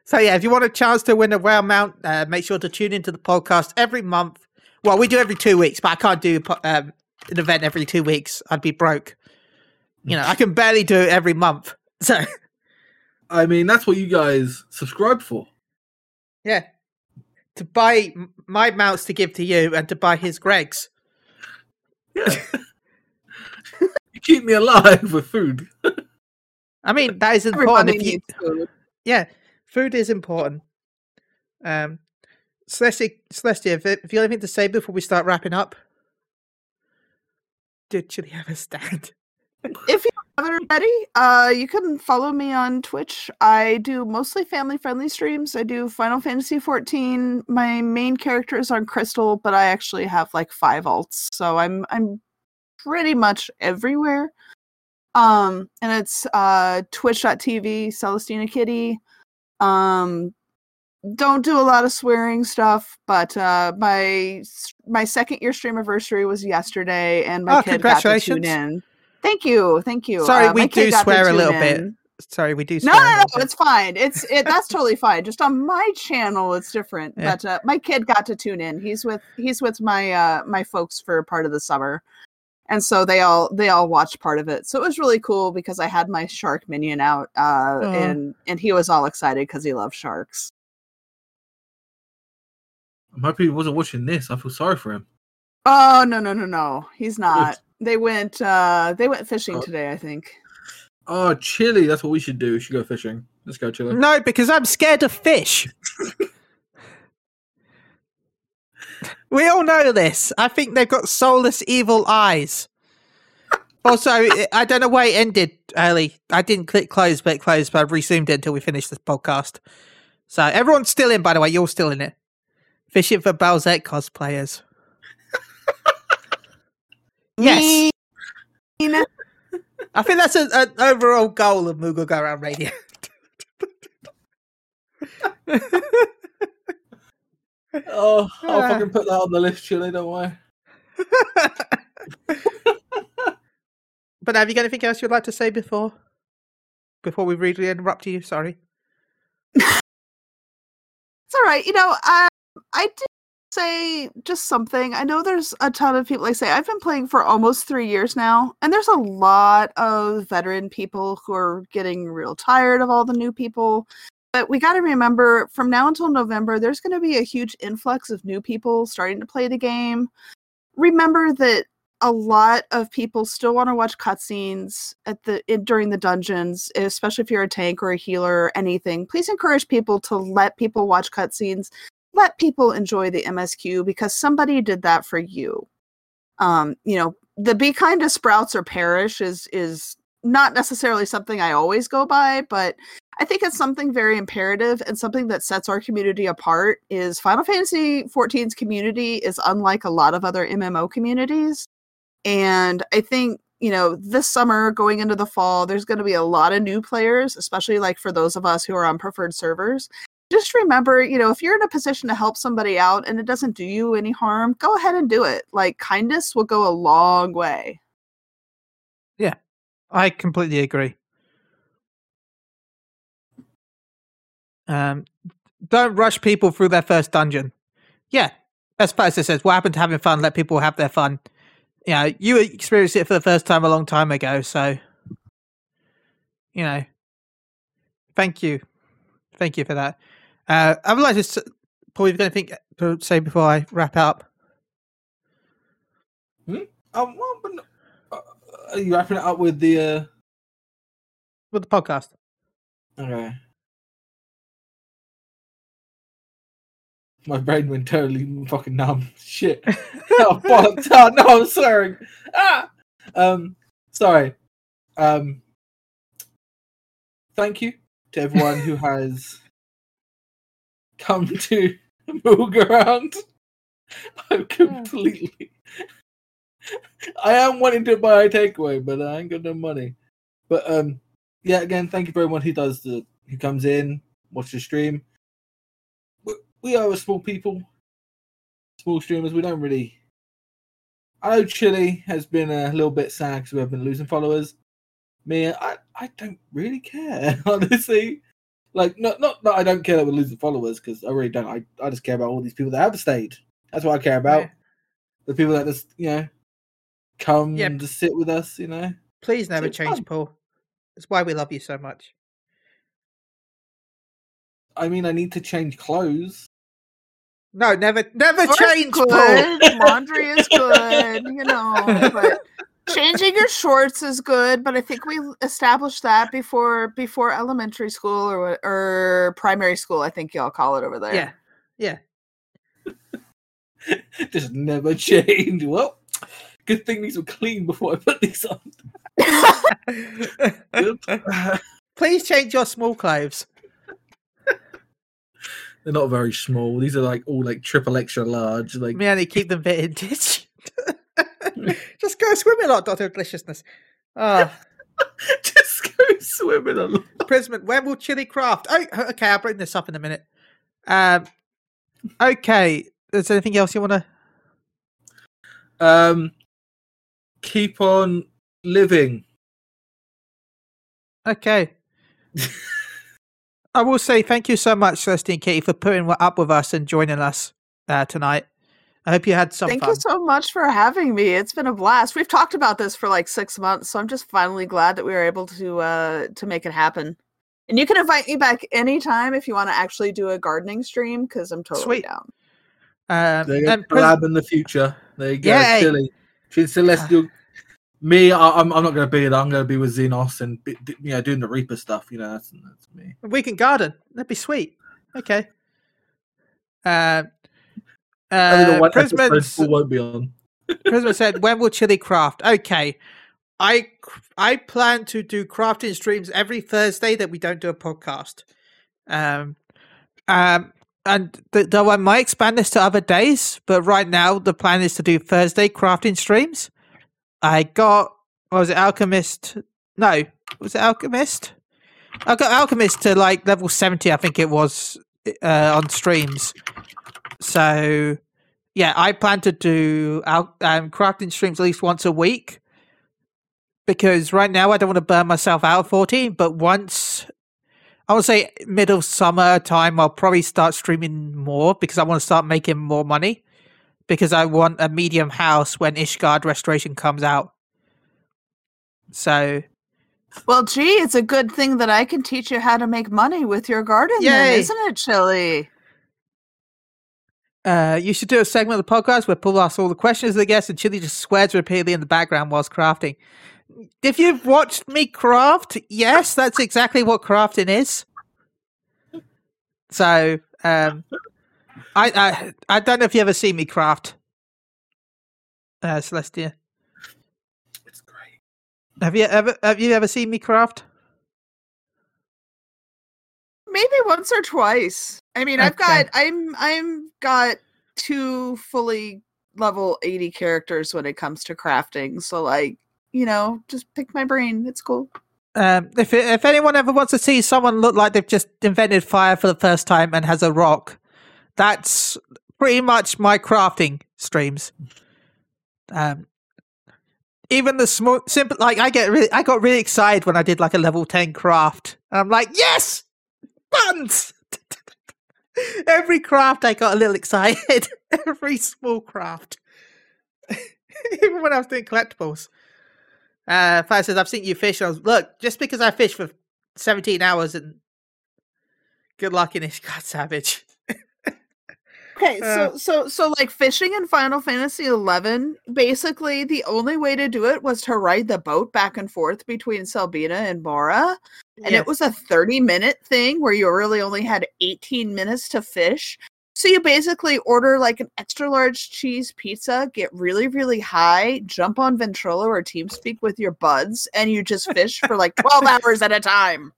S1: So yeah, if you want a chance to win a whale mount, uh, make sure to tune into the podcast every month. Well, we do every two weeks, but I can't do um, an event every two weeks. I'd be broke. You know, I can barely do it every month. So
S2: I mean, that's what you guys subscribe for.
S1: yeah, to buy my mounts to give to you and to buy his Greggs.
S2: Yeah. You keep me alive with food.
S1: I mean, that is important.
S3: Everybody
S1: If you,
S3: food.
S1: yeah, food is important. Um, Celestia, Celestia, if, if you have anything to say before we start wrapping up, did Chili have a stand?
S3: If you haven't already, uh, you can follow me on Twitch. I do mostly family-friendly streams. I do Final Fantasy 14. My main character is on Crystal, but I actually have like five alts, so I'm I'm pretty much everywhere. Um, and it's uh Twitch.tv Celestina Kitty. Um, don't do a lot of swearing stuff, but uh, my my second year stream anniversary was yesterday, and my
S1: Oh,
S3: kid got to tune in. Thank you, thank you.
S1: Sorry,
S3: Uh,
S1: we do swear a little bit. Sorry, we do.
S3: No, no, no, it's fine. It's it. That's totally fine. Just on my channel, it's different.
S1: Yeah.
S3: But uh, my kid got to tune in. He's with he's with my uh my folks for part of the summer, and so they all they all watched part of it. So it was really cool because I had my shark minion out, uh,
S1: Aw.
S3: and and he was all excited because he loves sharks.
S2: I'm happy he wasn't watching this. I feel sorry for him.
S3: Oh no no no no, he's not. They went uh they went fishing
S2: Oh.
S3: today, I think.
S2: Oh, chili. That's what we should do. We should go fishing. Let's go, chili.
S1: No, because I'm scared of fish. we all know this. I think they've got soulless, evil eyes. Also, I- I don't know why it ended early. I didn't click close, but it closed, but I've resumed it until we finish this podcast. So everyone's still in, by the way. You're still in it. Fishing for Bowsette cosplayers. yes. I think that's a- an overall goal of Moogle Go Around Radio.
S2: Oh, I'll
S1: Yeah.
S2: fucking put that on the list, chili. Don't worry.
S1: but have you got anything else you'd like to say before before we rudely interrupt you? Sorry.
S3: It's all right. You know, I I did say just something. I know there's a ton of people. Like I say, I've been playing for almost three years now, and there's a lot of veteran people who are getting real tired of all the new people. But we got to remember, from now until November, there's going to be a huge influx of new people starting to play the game. Remember that a lot of people still want to watch cutscenes at the in, during the dungeons, especially if you're a tank or a healer or anything. Please encourage people to let people watch cutscenes. Let people enjoy the MSQ because somebody did that for you. Um, you know, the be kind to sprouts or perish is is not necessarily something I always go by, but I think it's something very imperative and something that sets our community apart is Final Fantasy 14's community is unlike a lot of other MMO communities. And I think, you know, this summer going into the fall, there's going to be a lot of new players, especially like for those of us who are on preferred servers. Just remember, you know, if you're in a position to help somebody out and it doesn't do you any harm, go ahead and do it. Like kindness will go a long way.
S1: I completely agree. Um, don't rush people through their first dungeon. Yeah, as Spicer says, what happened to having fun? Let people have their fun. You know, you experienced it for the first time a long time ago, so you know. Thank you, thank you for that. Uh, I would like to, Paul. You've got anything to say before I wrap up?
S2: Um, well, are you wrapping it up with the? uh
S1: With the podcast.
S2: Okay. My brain went totally fucking numb. Shit. oh, bollocks. Oh, no, I'm swearing. Ah! Um, sorry. Um, thank you to everyone who has come to move around. I'm completely. I am wanting to buy a takeaway, but I ain't got no money. But um, yeah, again, thank you for everyone who does the who comes in, watch the stream. We, we are a small people, small streamers. We don't really. I know Chile has been a little bit sad because we have been losing followers. Me, I, I don't really care, honestly. Like, not not that I don't care that we're losing followers because I really don't. I, I just care about all these people that have stayed. That's what I care about.
S1: Yeah.
S2: The people that just you know come
S1: Yep.
S2: and just sit with us. You know.
S1: Please never
S2: it's
S1: change,
S2: fun.
S1: Paul. It's why we love you so much.
S2: I mean, I need to change clothes.
S1: No, never, never
S3: Floor's
S1: change, Paul.
S3: Laundry is good, you know. But changing your shorts is good. But I think we established that before before elementary school or what- or primary school. I think y'all call it over there.
S1: Yeah, yeah.
S2: Just never change. Well, good thing these were clean before I put these on.
S1: Please change your small clothes.
S2: They're not very small. These are like all like triple extra large. Like
S1: Me they keep them vintage. Just go swimming a lot, Doctor Deliciousness. Oh,
S2: just go swimming a lot.
S1: Prisman, when will chili craft? Oh, okay, I'll bring this up in a minute. Um, okay, is there anything else you want to?
S2: Um, keep on living.
S1: Okay. I will say thank you so much, Celestina Kitty, for putting up with us and joining us uh, tonight. I hope you had some
S3: Thank
S1: fun.
S3: you so much for having me. It's been a blast. We've talked about this for like six months, so I'm just finally glad that we were able to uh to make it happen. And you can invite me back anytime if you want to actually do a gardening stream because I'm totally
S1: Sweet.
S3: down.
S1: Um,
S2: They're going
S1: and
S2: to in the future. There you go,
S1: Yay.
S2: Chili. She's Celestial. Me, I, I'm, I'm not going to be it. I'm going to be with Zenos and be, you know doing the Reaper stuff. You know, that's that's me.
S1: we can garden. That'd be sweet. Okay. Uh, uh,
S2: one episode
S1: Prisman's-
S2: Paul won't be on.
S1: Prisma said, "When will Chili craft?" Okay, I I plan to do crafting streams every Thursday that we don't do a podcast. Um, um, and th- though I might expand this to other days, but right now the plan is to do Thursday crafting streams. I got what was it Alchemist? No, was it Alchemist? I got Alchemist to like level seventy, I think it was, uh, on streams. So yeah, I plan to do out um, crafting streams at least once a week because right now I don't want to burn myself out at 14. But once I would say middle summer time, I'll probably start streaming more because I want to start making more money because I want a medium house when Ishgard Restoration comes out. So
S3: Well, gee, it's a good thing that I can teach you how to make money with your garden, then, isn't it, Chili?
S1: Uh, you should do a segment of the podcast where Paul asks all the questions of the guests and Chili just swears repeatedly in the background whilst crafting. If you've watched me craft, yes, that's exactly what crafting is. So, um, I, I I don't know if you ever see me craft, uh, Celestia.
S2: It's great.
S1: Have you ever have you ever seen me craft?
S3: Maybe once or twice. I mean, I've got I'm I'm got two fully level 80 characters when it comes to crafting. So like, you know, just pick my brain. It's cool.
S1: Um, if if anyone ever wants to see someone look like they've just invented fire for the first time and has a rock, that's pretty much my crafting streams. Um, even the small, simple, like I get really, I got really excited when I did like a level ten craft. I'm like, yes, buns. Every craft, I got a little excited. Every small craft, even when I was doing collectibles. Uh, Fire says, I've seen you fish. I was, look, just because I fish for 17 hours and good luck in this, God Savage.
S3: Okay,
S1: Uh,
S3: so so so like fishing in Final Fantasy 11, basically the only way to do it was to ride the boat back and forth between Selbina and Mhaura, and
S1: Yes.
S3: it was a 30 minute thing where you really only had 18 minutes to fish. So you basically order like an extra large cheese pizza, get really really high, jump on Ventrilo or TeamSpeak with your buds, and you just fish for like 12 hours at a time.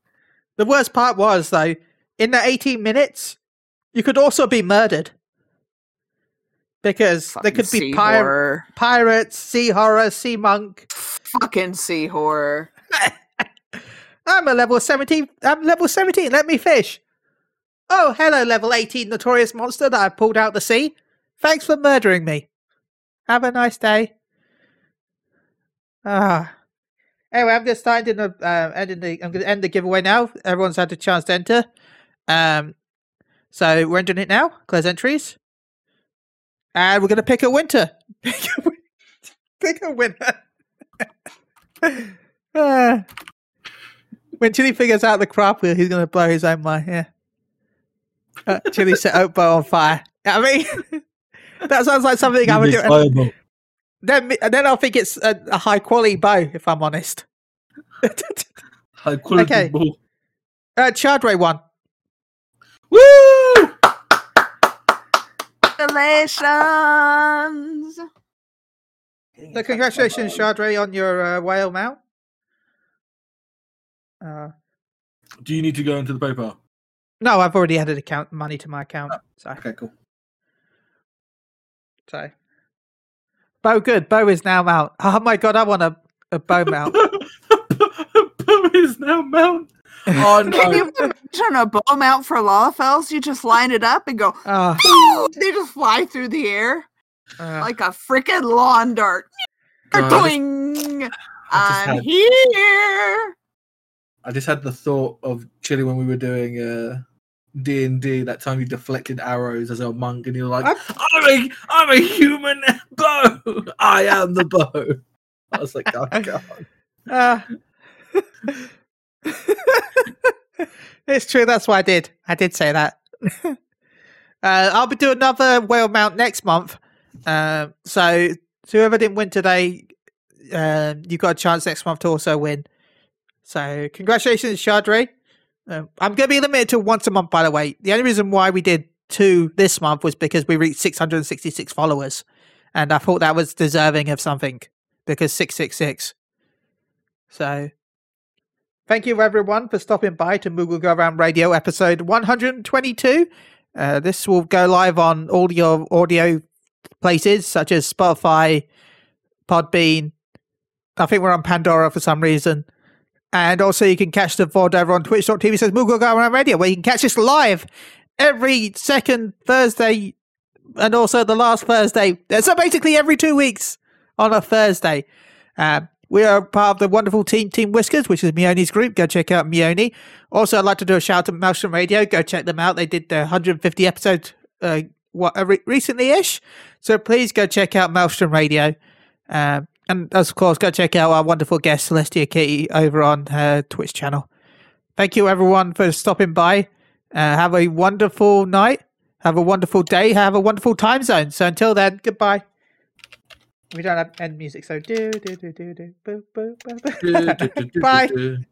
S1: The worst part was, though, in the 18 minutes, you could also be murdered. Because there could be pir- pirates, sea horror, sea monk.
S3: Fucking sea horror.
S1: I'm a level 17. I'm level 17. Let me fish. Oh, hello, level 18 notorious monster that I pulled out the sea. Thanks for murdering me. Have a nice day. Ah. Anyway, I'm going to start the, uh, ending the, I'm going to end the giveaway now. Everyone's had a chance to enter. Um, so we're ending it now. Close entries. And we're going to pick a winner. Pick a, pick a winner. Ah. When Chili figures out the crop wheel, he's going to blow his own mind. Yeah. Uh, Chili set Oatbo on fire. I mean, that sounds like something I would do. And
S2: Fireball.
S1: then, and then I'll think it's a, a high quality bow, if I'm honest.
S2: High quality
S1: Okay.
S2: ball.
S1: uh, Chardray one.
S2: Woo!
S3: Congratulations.
S1: So congratulations, Chardray, on your uh, whale mount. Uh,
S2: Do you need to go into the PayPal?
S1: No, I've already added account money to my account. So,
S2: Okay, cool.
S1: so. Bow good. Bow is now mount. Oh my god, I want a, a bow mount.
S2: Bo is now mount. Oh
S3: Can you imagine a bow mount for Lalafels? You just line it up and go,
S1: Oh,
S3: they just fly through the air
S1: uh,
S3: like a freaking lawn dart.
S2: God, I just-
S3: Doing.
S2: I just
S3: I'm
S2: had-
S3: here.
S2: I just had the thought of Chili when we were doing uh D and D. That time you deflected arrows as a monk, and you're like,
S1: I-
S2: "I'm a, I'm a human bow. I am the bow." I was like, "Oh god."
S1: uh, it's true. That's what I did. I did say that. uh, I'll be doing another whale mount next month. Uh, so, so whoever didn't win today, uh, you've got a chance next month to also win. So, congratulations, Chardray. Um, I'm going to be limited to once a month, by the way. The only reason why we did two this month was because we reached 666 followers. And I thought that was deserving of something because 666. So, thank you everyone for stopping by to Moogle Go Around Radio episode 122. Uh, this will go live on all your audio places such as Spotify, Podbean. I think we're on Pandora for some reason. And also, you can catch the VOD over on twitch.tv says Moogle Radio, where you can catch us live every second Thursday and also the last Thursday. So basically, every two weeks on a Thursday. Um, we are part of the wonderful team, Team Whiskers, which is Mioni's group. Go check out Mioni. Also, I'd like to do a shout out to Maelstrom Radio. Go check them out. They did the 150 episode uh, what, uh, re- recently-ish. So please go check out Maelstrom Radio. Um, and of course, go check out our wonderful guest, Celestina Kitty, over on her Twitch channel. Thank you, everyone, for stopping by. Uh, have a wonderful night. Have a wonderful day. Have a wonderful time zone. So until then, goodbye. We don't have end music, so do do do do do boo boo boo.
S2: Bye.